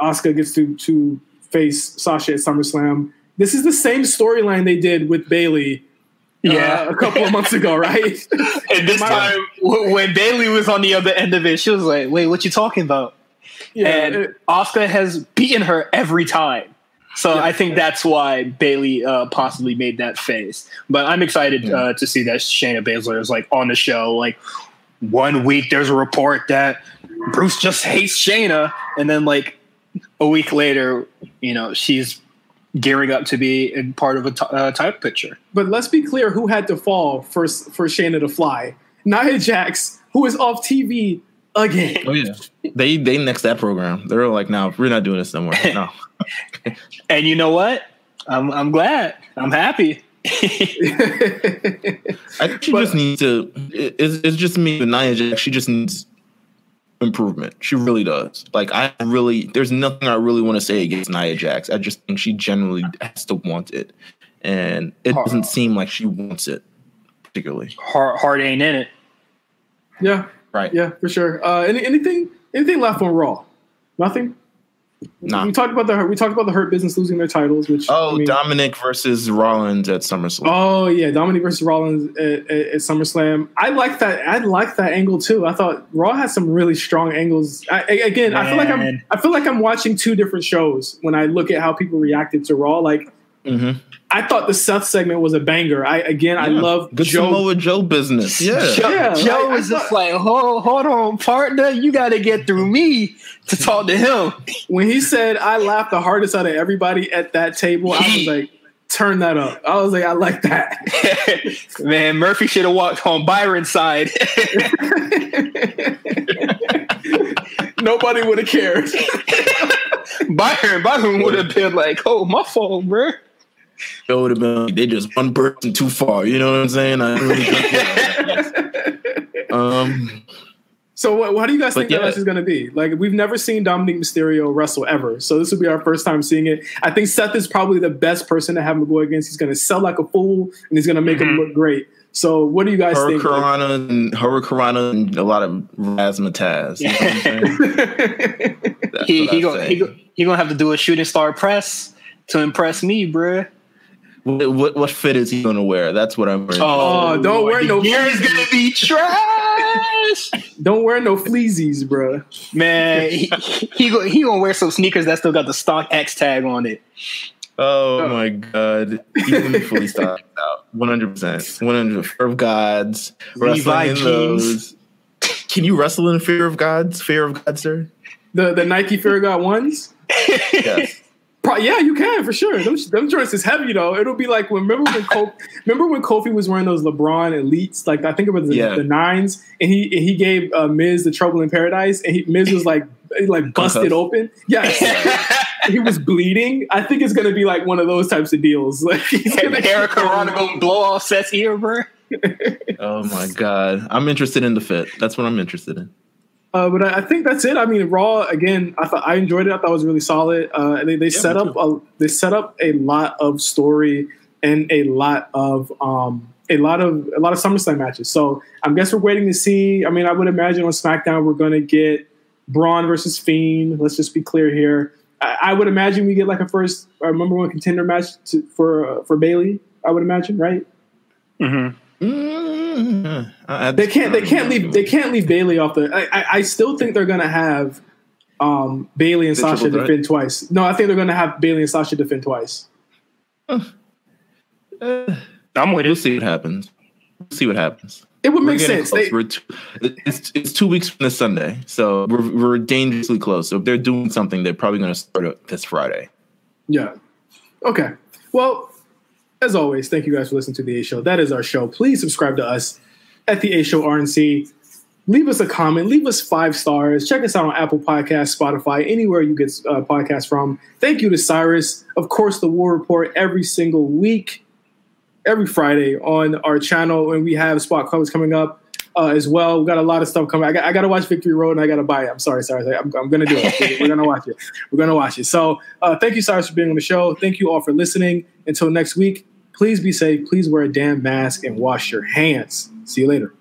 Asuka gets to to face Sasha at SummerSlam. This is the same storyline they did with Bayley. Uh, yeah, uh, a couple of months ago, right? and this time, when Bayley was on the other end of it, she was like, "Wait, what you talking about?" Yeah, and it, Asuka has beaten her every time. So yeah, I think that's why Bayley uh, possibly made that face. But I'm excited yeah. uh, to see that Shayna Baszler is like on the show. Like one week, there's a report that Bruce just hates Shayna, and then like a week later, you know, she's gearing up to be in part of a t- uh, type picture. But let's be clear: who had to fall for for Shayna to fly? Nia Jax, who is off TV again. Oh yeah, they they next that program. They're like, no, we're not doing this no more. No. and you know what? I'm I'm glad. I'm happy. I think she but, just needs to. It's, it's just me with Nia Jax. She just needs improvement. She really does. Like I really, there's nothing I really want to say against Nia Jax. I just think she generally has to want it, and it doesn't seem like she wants it particularly. Heart, heart ain't in it. Yeah, Right? yeah, for sure. Uh, any, anything anything left on Raw? Nothing. Nah. We talked about the we talked about the Hurt Business losing their titles, which Oh, I mean- Dominic versus Rollins at SummerSlam. Oh yeah, Dominic versus Rollins at, at, at SummerSlam. I like that. I like that angle too. I thought Raw had some really strong angles. I, I- again, I feel like I'm. I feel like I'm watching two different shows when I look at how people reacted to Raw. Like hmm I thought the Seth segment was a banger. I again, I love good Joe. Samoa Joe business. Yeah. Joe, Yeah, Joe like, I was just like, hold, hold on, partner. You got to get through me to talk to him. When he said I laughed the hardest out of everybody at that table, I was like, turn that up. I was like, I like that. Man, Murphy should have walked on Byron's side. Nobody would have cared. Byron, Byron would have been like, oh, my fault, bro. Joe would have been like, they just one person too far. You know what I'm saying? I really think- um, So, what, what do you guys But think the yeah. match is going to be? Like, we've never seen Dominic Mysterio wrestle ever, so this will be our first time seeing it. I think Seth is probably the best person to have him go against. He's going to sell like a fool, and he's going to make him look great. So, what do you guys think? Hurricanrana and Hurricanrana and a lot of razzmatazz. You know what I'm saying? That's He, he, gonna, he, he gonna have to do a shooting star press to impress me, bruh. What, what what fit is he gonna wear? That's what I'm wearing. Oh, oh, don't wear the no- gear is gonna be trash. Don't wear no fleazies, bruh. Man, he, he, he gonna wear some sneakers that still got the StockX tag on it. Oh, oh. my god, he's gonna be fully stocked out. One hundred percent. One hundred. Fear of gods. Levi Wrestling in jeans. those. Can you wrestle in fear of gods? Fear of gods, sir? The the Nike Fear of God ones. Yes. Pro- yeah, you can for sure. Them, them joints is heavy though. It'll be like when remember when Kofi, remember when Kofi was wearing those LeBron elites, like I think it was the, Yeah. the nines, and he and he gave uh, Miz the Trouble in Paradise, and he, Miz was like like busted open. Yes, he was bleeding. I think it's gonna be like one of those types of deals. Like he's gonna Hurricanrana gonna blow off Seth's ear, bro. Oh my god, I'm interested in the fit. That's what I'm interested in. Uh, but I, I think that's it. I mean, Raw again. I thought I enjoyed it. I thought it was really solid. Uh, and they, they set up a, they set up a lot of story and a lot of um, a lot of a lot of SummerSlam matches. So I guess we're waiting to see. I mean, I would imagine on SmackDown we're going to get Braun versus Fiend. Let's just be clear here. I, I would imagine we get like a first uh, number one contender match to, for uh, for Bayley. I would imagine, right? Mm, I- They can't. They can't leave. They can't leave Bayley off the. I, I, I still think they're gonna have um, Bayley and The Sasha triple threat? defend twice. No, I think they're gonna have Bayley and Sasha defend twice. I'm with We'll see what happens. We'll see what happens. It would We're make sense. They, We're two, it's it's two weeks from this Sunday, so we're we're dangerously close. So if they're doing something, they're probably going to start it this Friday. yeah. Okay. Well, as always, thank you guys for listening to the A Show. That is our show. Please subscribe to us at the A Show RNC. Leave us a comment. Leave us five stars. Check us out on Apple Podcasts, Spotify, anywhere you get uh, podcasts from. Thank you to Cyrus. Of course, the War Report every single week, every Friday on our channel, and we have spot covers coming up uh, as well. We got a lot of stuff coming. I got, I got to watch Victory Road, and I got to buy it. I'm sorry, Cyrus. I'm, I'm going to do it. We're going to watch it. We're going to watch it. So, uh, thank you, Cyrus, for being on the show. Thank you all for listening. Until next week, please be safe. Please wear a damn mask and wash your hands. See you later.